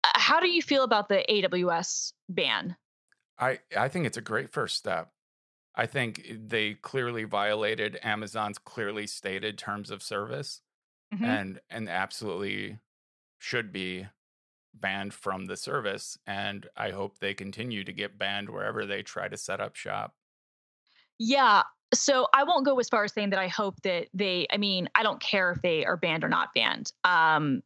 Uh, how do you feel about the aws ban? I I think it's a great first step. I think they clearly violated Amazon's clearly stated terms of service Mhm. and and absolutely should be banned from the service and I hope they continue to get banned wherever they try to set up shop. Yeah. So I won't go as far as saying that I hope that they, I mean, I don't care if they are banned or not banned. Um,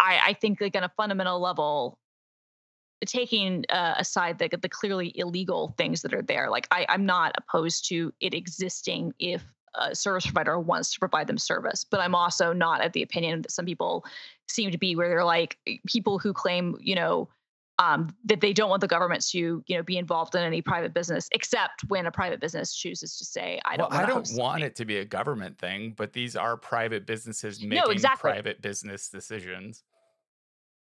I, I think like on a fundamental level, taking uh, aside the, the clearly illegal things that are there, like I, I'm not opposed to it existing if a service provider wants to provide them service, but I'm also not of the opinion that some people seem to be where they're like people who claim, you know, um, that they don't want the government to, you know, be involved in any private business, except when a private business chooses to say, "I don't." well, I don't want something." it to be a government thing, but these are private businesses making exactly. private business decisions.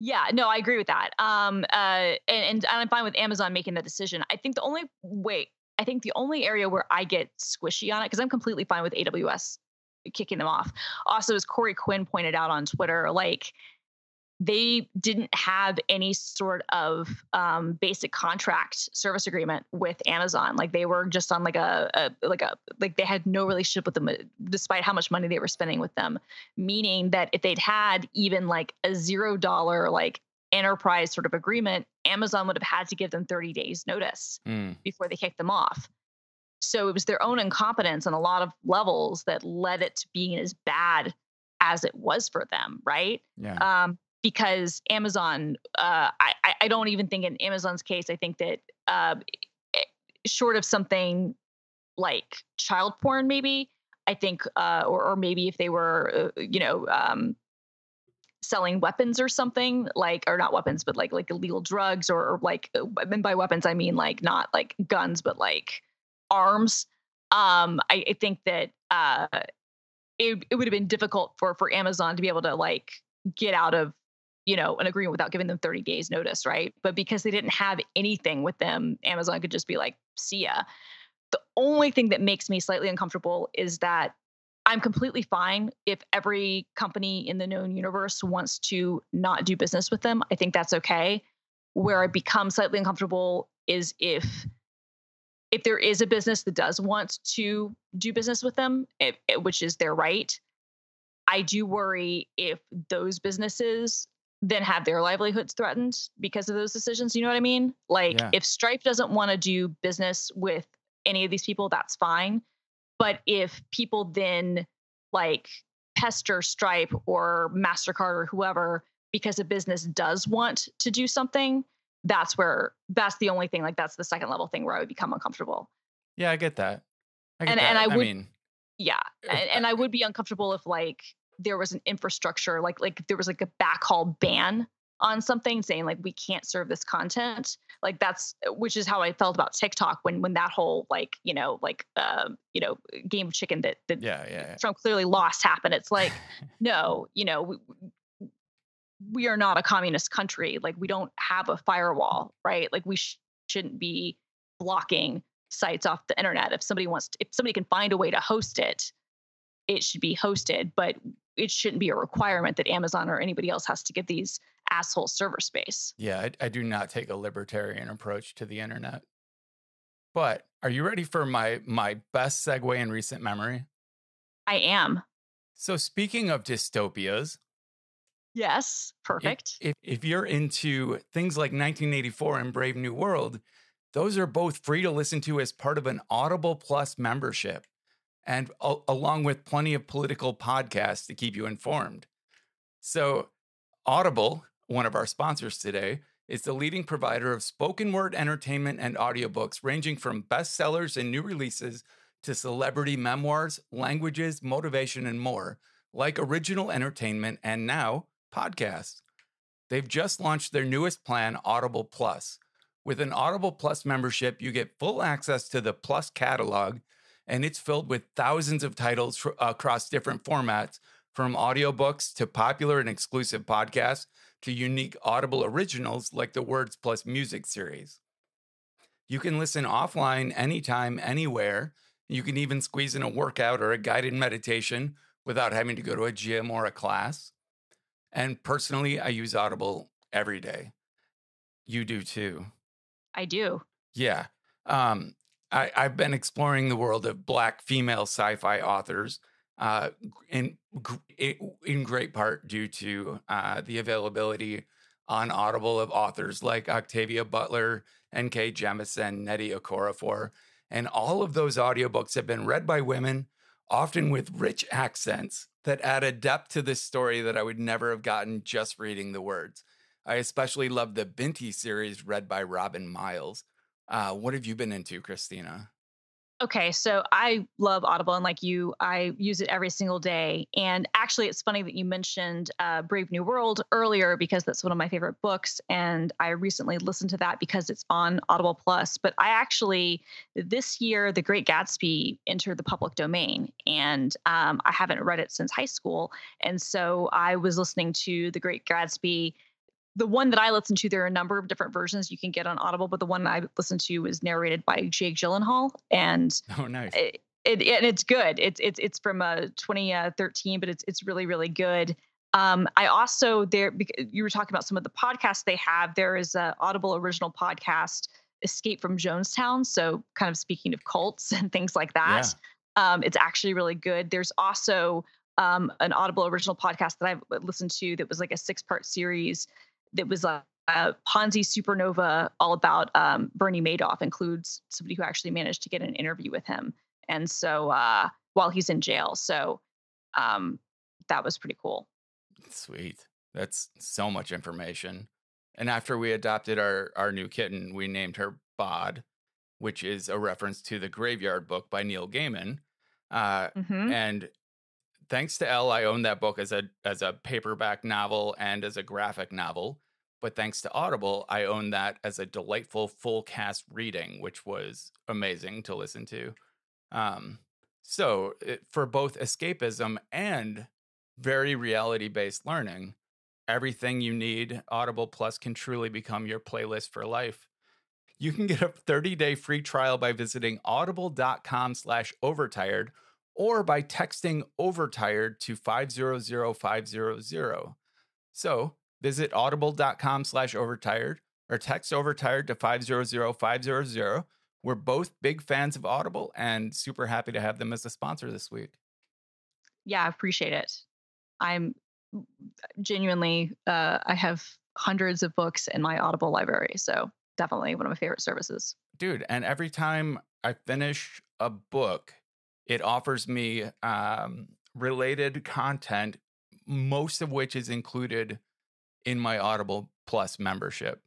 Yeah, no, I agree with that. Um, uh, and, and I'm fine with Amazon making that decision. I think the only way, I think the only area where I get squishy on it, because I'm completely fine with AWS kicking them off. Also, as Corey Quinn pointed out on Twitter, like they didn't have any sort of um, basic contract service agreement with Amazon. Like they were just on like a, a like a like they had no relationship with them, uh, despite how much money they were spending with them. Meaning that if they'd had even like a zero dollar like enterprise sort of agreement, Amazon would have had to give them 30 days notice Mm, before they kicked them off. So it was their own incompetence on a lot of levels that led it to being as bad as it was for them, right? yeah. um, because Amazon, uh, I, I- don't even think in Amazon's case, I think that uh, eh, short of something like child porn, maybe, I think, uh, or, or maybe if they were, uh, you know, um, selling weapons or something like, or not weapons, but like like illegal drugs or, or like, uh, and by weapons I mean like not like guns, but like arms. Um, I, I think that uh, it, it would have been difficult for for Amazon to be able to like get out of you know an agreement without giving them 30 days notice right? But because they didn't have anything with them amazon could just be like see ya. The only thing that makes me slightly uncomfortable is that i'm completely fine if every company in the known universe wants to not do business with them. I think that's okay. Where i become slightly uncomfortable is if if there is a business that does want to do business with them it, it- which is their right I do worry if those businesses then have their livelihoods threatened because of those decisions. You know what I mean? Like Yeah. if Stripe doesn't want to do business with any of these people, that's fine. But if people then like pester Stripe or MasterCard or whoever because a business does want to do something, that's where that's the only thing. Like that's the second level thing where I would become uncomfortable. yeah, I get that. I get and- that. and I would- mean, yeah uh, and, and i would be uncomfortable if like there was an infrastructure like like there was like a backhaul ban on something saying like we can't serve this content. Like that's which is how i felt about tiktok when when that whole like you know like um you know game of chicken that that yeah, yeah, yeah. trump clearly lost happened. It's like no you know we, we are not a communist country. Like we don't have a firewall right? Like we sh- shouldn't be blocking sites off the internet. If somebody wants to, if somebody can find a way to host it it should be hosted, but it shouldn't be a requirement that Amazon or anybody else has to get these asshole server space. Yeah, I, I do not take a libertarian approach to the internet. But are you ready for my my best segue in recent memory? I am. So speaking of dystopias, Yes, if, perfect. if if you're into things like 1984 and Brave New World, those are both free to listen to as part of an Audible Plus membership, and al- along with plenty of political podcasts to keep you informed. So, Audible, one of our sponsors today, is the leading provider of spoken word entertainment and audiobooks, ranging from bestsellers and new releases to celebrity memoirs, languages, motivation, and more, like original entertainment and now podcasts. They've just launched their newest plan, Audible Plus. With an Audible Plus membership, you get full access to the Plus catalog, and it's filled with thousands of titles fr- across different formats, from audiobooks to popular and exclusive podcasts to unique Audible originals like the Words Plus Music series. You can listen offline anytime, anywhere. You can even squeeze in a workout or a guided meditation without having to go to a gym or a class. And personally, I use Audible every day. You do too. I do. Yeah. Um, I, I've been exploring the world of Black female sci fi authors, uh, in, in great part due to uh, the availability on Audible of authors like Octavia Butler, N.K. Jemisin, Nnedi Okorafor. And all of those audiobooks have been read by women, often with rich accents that add a depth to this story that I would never have gotten just reading the words. I especially love the Binti series read by Robin Miles. Uh, what have you been into, Christina? Okay, so I love Audible, and like you, I use it every single day. And actually, it's funny that you mentioned uh, Brave New World earlier because that's one of my favorite books, and I recently listened to that because it's on Audible Plus. But I actually this year, The Great Gatsby entered the public domain, and um, I haven't read it since high school, and so I was listening to The Great Gatsby the one that I listened to, there are a number of different versions you can get on Audible, but the one I listened to was narrated by Jake Gyllenhaal, and Oh, nice. it, it and it's good. It's it's it's from uh, 2013, but it's it's really really good. Um, I also there you were talking about some of the podcasts they have. There is a Audible original podcast, Escape from Jonestown. So kind of speaking of cults and things like that. Um, it's actually really good. There's also um, an Audible original podcast that I've listened to that was like a six part series that was a, a Ponzi supernova all about um, Bernie Madoff, includes somebody who actually managed to get an interview with him. And so uh, while he's in jail. So um, that was pretty cool. Sweet. That's so much information. And after we adopted our our new kitten, we named her Bod, which is a reference to the Graveyard Book by Neil Gaiman. Uh, hmm and thanks to L, I own that book as a as a paperback novel and as a graphic novel. But thanks to Audible, I own that as a delightful full cast reading, which was amazing to listen to. Um, so it, for both escapism and very reality based learning, everything you need, Audible Plus can truly become your playlist for life. You can get a 30-day free trial by visiting audible.com slash overtired or by texting overtired to 500500. So visit audible.com slash overtired or text overtired to 500500. We're both big fans of Audible and super happy to have them as a sponsor this week. Yeah, I appreciate it. I'm genuinely, uh, I have hundreds of books in my Audible library. So definitely one of my favorite services. dude and every time i finish a book it offers me um related content most of which is included in my audible plus membership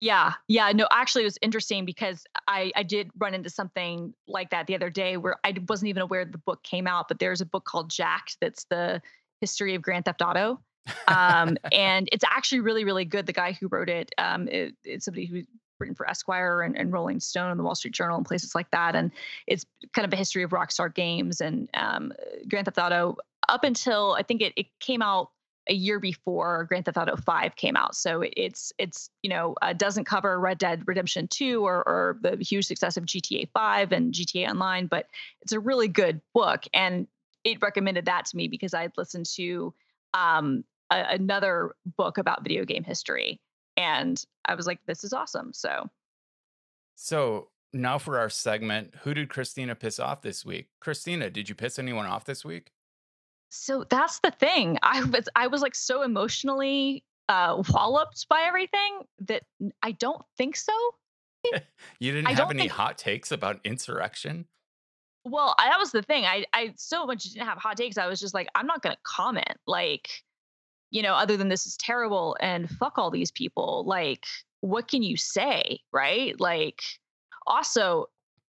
Yeah, yeah. No, actually, it was interesting because I I did run into something like that the other day where I wasn't even aware the book came out, but there's a book called Jacked that's the history of Grand Theft Auto, um, and it's actually really really good. The guy who wrote it, um, it it's somebody who's written for Esquire and, and Rolling Stone and the Wall Street Journal and places like that, and it's kind of a history of Rockstar Games and um, Grand Theft Auto up until I think it it came out a year before Grand Theft Auto 5 came out. So it's it's you know uh, doesn't cover Red Dead Redemption 2 or or the huge success of GTA 5 and GTA Online, but it's a really good book. And it recommended that to me because I'd listened to um, a, another book about video game history, and I was like, "This is awesome." So, So now for our segment, who did Christina piss off this week? Christina, did you piss anyone off this week? so that's the thing. I was I was like so emotionally uh, walloped by everything that I don't think so. You didn't I have any think- hot takes about insurrection? Well, I, that was the thing. I I so much didn't have hot takes. I was just like, I'm not going to comment. Like, you know, other than this is terrible and fuck all these people. Like, what can you say, right? Like, also,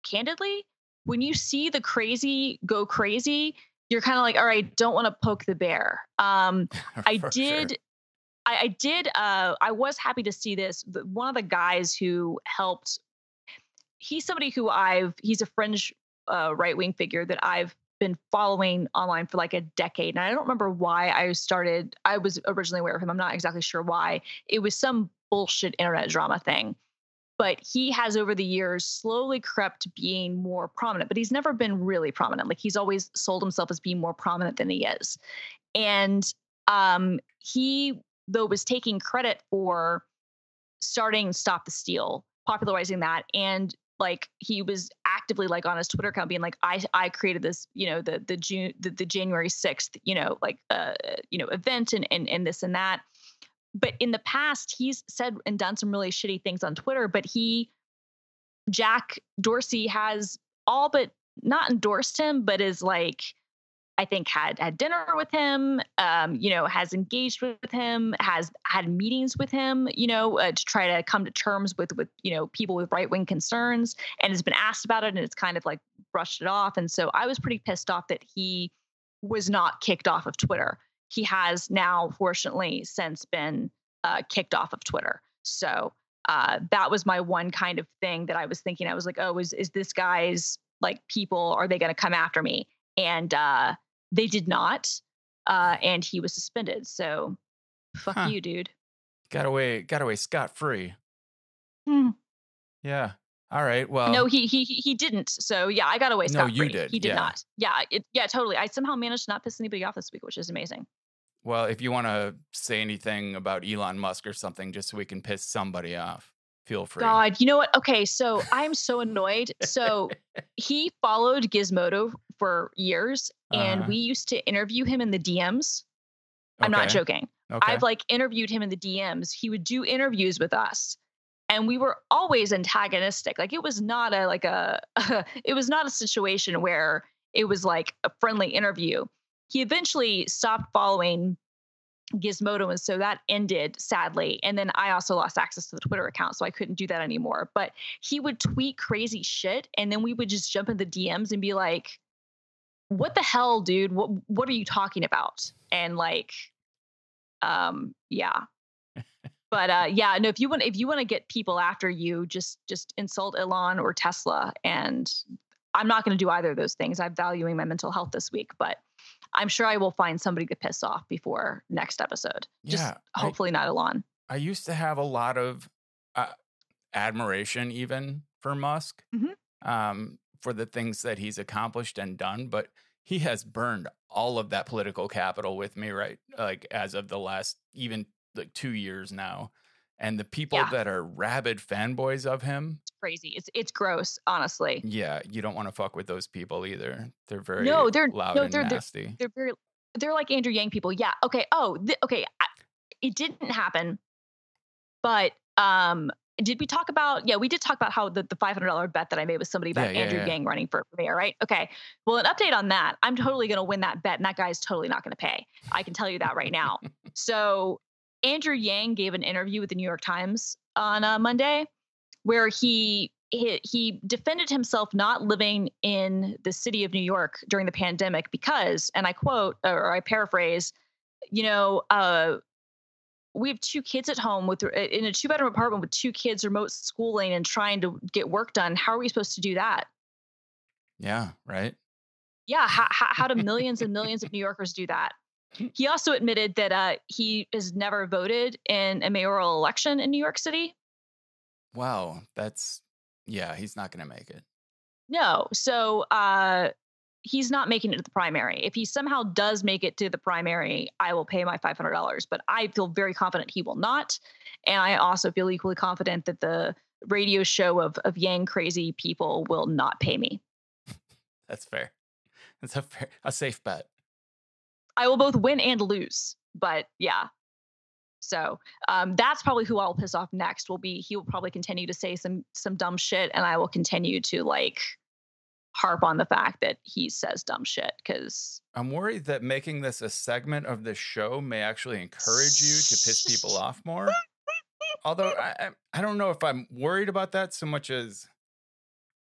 candidly, when you see the crazy go crazy, you're kind of like, all right, don't want to poke the bear. Um, I For sure. did. I, I did. Uh, I was happy to see this. One of the guys who helped. He's somebody who I've. He's a fringe uh, right wing figure that I've been following online for like a decade, and I don't remember why I started. I was originally aware of him. I'm not exactly sure why. It was some bullshit internet drama thing. But he has over the years slowly crept being more prominent, but he's never been really prominent. Like he's always sold himself as being more prominent than he is. And um, he though was taking credit for starting stop the steal popularizing that and like he was actively like on his twitter account being like i i created this you know the the june the, the january 6th you know like uh you know event and, and and this and that. But in the past he's said and done some really shitty things on twitter but he jack dorsey has all but not endorsed him but is like I think had had dinner with him, um, you know, has engaged with him, has had meetings with him, you know, uh, to try to come to terms with with you know people with right wing concerns, and has been asked about it, and it's kind of like brushed it off. And so I was pretty pissed off that he was not kicked off of Twitter. He has now, fortunately, since been uh, kicked off of Twitter. So uh, that was my one kind of thing that I was thinking. I was like, oh, is is this guy's like people? Are they going to come after me? And uh, they did not, uh, and he was suspended. So, fuck Huh. you, dude. Got away, got away scot free. Hmm. Yeah. All right. Well, no, he he he didn't. So yeah, I got away scot free. No, you free. did, He did yeah. not. Yeah, it, yeah, totally. I somehow managed to not piss anybody off this week, which is amazing. well, if you want to say anything about Elon Musk or something, just so we can piss somebody off, feel free. God, you know what? Okay, so I'm so annoyed. So he followed Gizmodo for years, and Uh-huh. we used to interview him in the DMs. I'm not joking. Okay. I've like interviewed him in the DMs. He would do interviews with us. And we were always antagonistic. Like it was not a like a it was not a situation where it was like a friendly interview. He eventually stopped following Gizmodo and so that ended sadly. And then I also lost access to the Twitter account so I couldn't do that anymore. But he would tweet crazy shit and then we would just jump in the DMs and be like what the hell dude? What what are you talking about? And like um yeah but uh yeah no if you want if you want to get people after you just just insult elon or tesla and i'm not going to do either of those things i'm valuing my mental health this week but i'm sure i will find somebody to piss off before next episode just Yeah, I- hopefully not elon I used to have a lot of uh, admiration, even for Musk, Mhm. um, for the things that he's accomplished and done. But he has burned all of that political capital with me, right? Like as of the last even like two years now. And the people Yeah. that are rabid fanboys of him, crazy. It's it's gross honestly. Yeah, you don't want to fuck with those people either. They're very No, they're- loud no, and they're- they're- nasty. they're very they're like andrew yang people. Yeah okay oh th- okay I, it didn't happen but um did we talk about yeah we did talk about how the, the $500 bet that i made with somebody about Yeah, yeah, andrew yeah. yang running for mayor right? Okay well an update on that. I'm totally going to win that bet and that guy's totally not going to pay. I can tell you that right now. So andrew yang gave an interview with the new york times on uh, monday where he he, he defended himself not living in the city of New York during the pandemic because, and I quote or I paraphrase, you know, uh, we have two kids at home with in a two bedroom apartment with two kids remote schooling and trying to get work done. How are we supposed to do that? Yeah, right. Yeah, how, how, how do millions and millions of New Yorkers do that? He also admitted that uh, he has never voted in a mayoral election in New York City. Wow, that's yeah, he's not gonna make it. No. So uh he's not making it to the primary. If he somehow does make it to the primary, I will pay my $500. But I feel very confident he will not. And I also feel equally confident that the radio show of, of Yang crazy people will not pay me. That's fair. That's a fair, a safe bet. I will both win and lose. But yeah. So um, that's probably who I'll piss off next. Will be he will probably continue to say some some dumb shit, and I will continue to like harp on the fact that he says dumb shit because I'm worried that making this a segment of the show may actually encourage you to piss people off more. Although I, I don't know if I'm worried about that so much as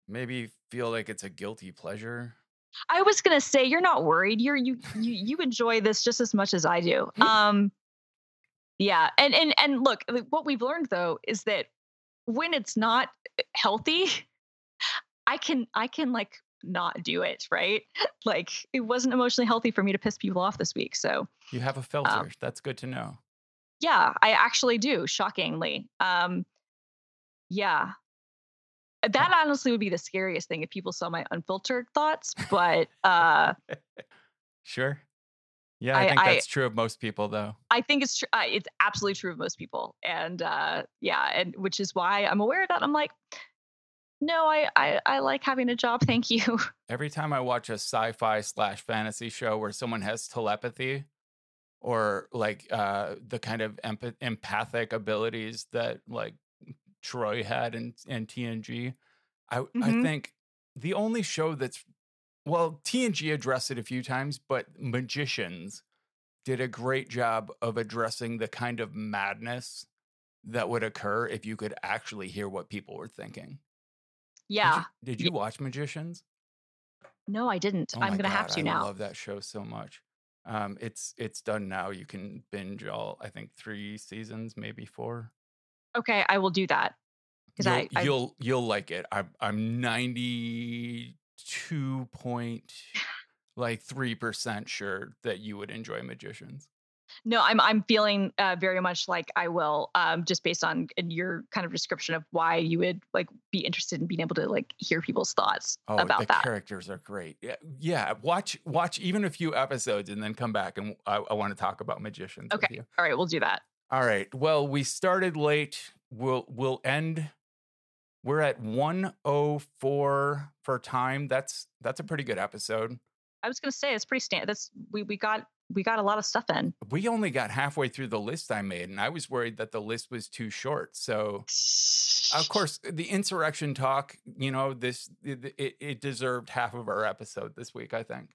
maybe feel like it's a guilty pleasure. I was gonna say you're not worried. You're you you you enjoy this just as much as I do. Um, yeah, and and and look, what we've learned though is that when it's not eh, healthy, I can I can like not do it, right? Like it wasn't emotionally healthy for me to piss people off this week. So You have a filter. That's good to know. yeah, I actually do, shockingly. Um yeah. That honestly would be the scariest thing if people saw my unfiltered thoughts, but uh Sure. Yeah, I, I- think I- that's true of most people, though. I think it's true. Uh, it's absolutely true of most people, and uh, yeah, and which is why I'm aware of that. I'm like, no, I, I I like having a job. Thank you. Every time I watch a sci-fi slash fantasy show where someone has telepathy or like uh, the kind of empath- empathic abilities that like Troi had in, in TNG, I, I Mhm. think the only show that's well, TNG addressed it a few times, but Magicians did a great job of addressing the kind of madness that would occur if you could actually hear what people were thinking. Did you- Yeah. Did you, watch Magicians? No, I didn't. Oh I'm gonna have to I now. I love that show so much. Um, it's it's done now. You can binge all I think three seasons, maybe four. Okay, I will do that because I, I you'll you'll like it. I'm I'm ninety two point like three percent sure that you would enjoy Magicians. no, I'm I'm feeling uh, very much like I will, um, just based on your kind of description of why you would like be interested in being able to like hear people's thoughts Oh, about the that. characters are great. Yeah, yeah. Watch watch even a few episodes and then come back and I, I want to talk about Magicians. with Okay. you. All right, we'll do that. All right. Well, we started late. We'll we'll end. We're at 104 for time. That's that's a pretty good episode. I was gonna say it's pretty standard. That's we we got we got a lot of stuff in. We only got halfway through the list I made, and I was worried that the list was too short. So, of course, the insurrection talk. You know, this it, it, it deserved half of our episode this week. I think.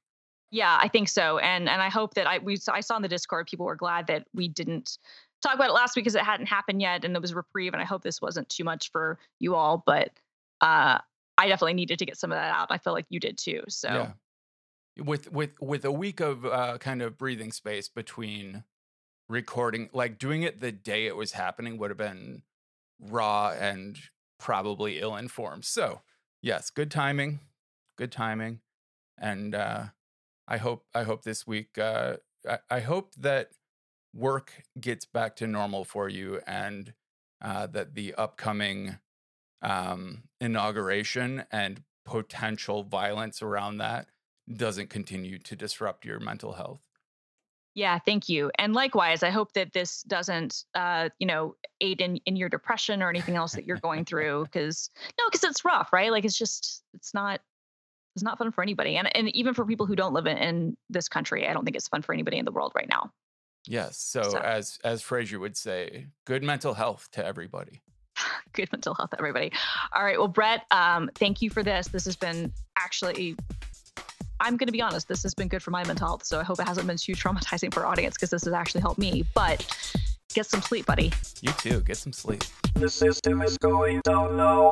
Yeah, I think so, and and I hope that I we I saw in the Discord people were glad that we didn't talk about it last week because it hadn't happened yet, and it was reprieve, and I hope this wasn't too much for you all, but uh, I definitely needed to get some of that out. I feel like you did too. So Yeah. With with with a week of uh, kind of breathing space between recording, like doing it the day it was happening would have been raw and probably ill informed. So yes, good timing, good timing, and uh, I hope I hope this week uh, I, I hope that work gets back to normal for you and uh, that the upcoming um, inauguration and potential violence around that doesn't continue to disrupt your mental health. yeah, thank you, and likewise, I hope that this doesn't uh, you know aid in in your depression or anything else that you're going through because no, because it's rough, right? Like it's just it's not. It's not fun for anybody, and and even for people who don't live in, in this country, I don't think it's fun for anybody in the world right now. Yes. So, So- as as Frasier would say, good mental health to everybody. good mental health, everybody. All right. Well, Brett, um, thank you for this. This has been actually, I'm going to be honest, this has been good for my mental health. So I hope it hasn't been too traumatizing for our audience because this has actually helped me. But get some sleep, buddy. You too. Get some sleep. The system is going down now.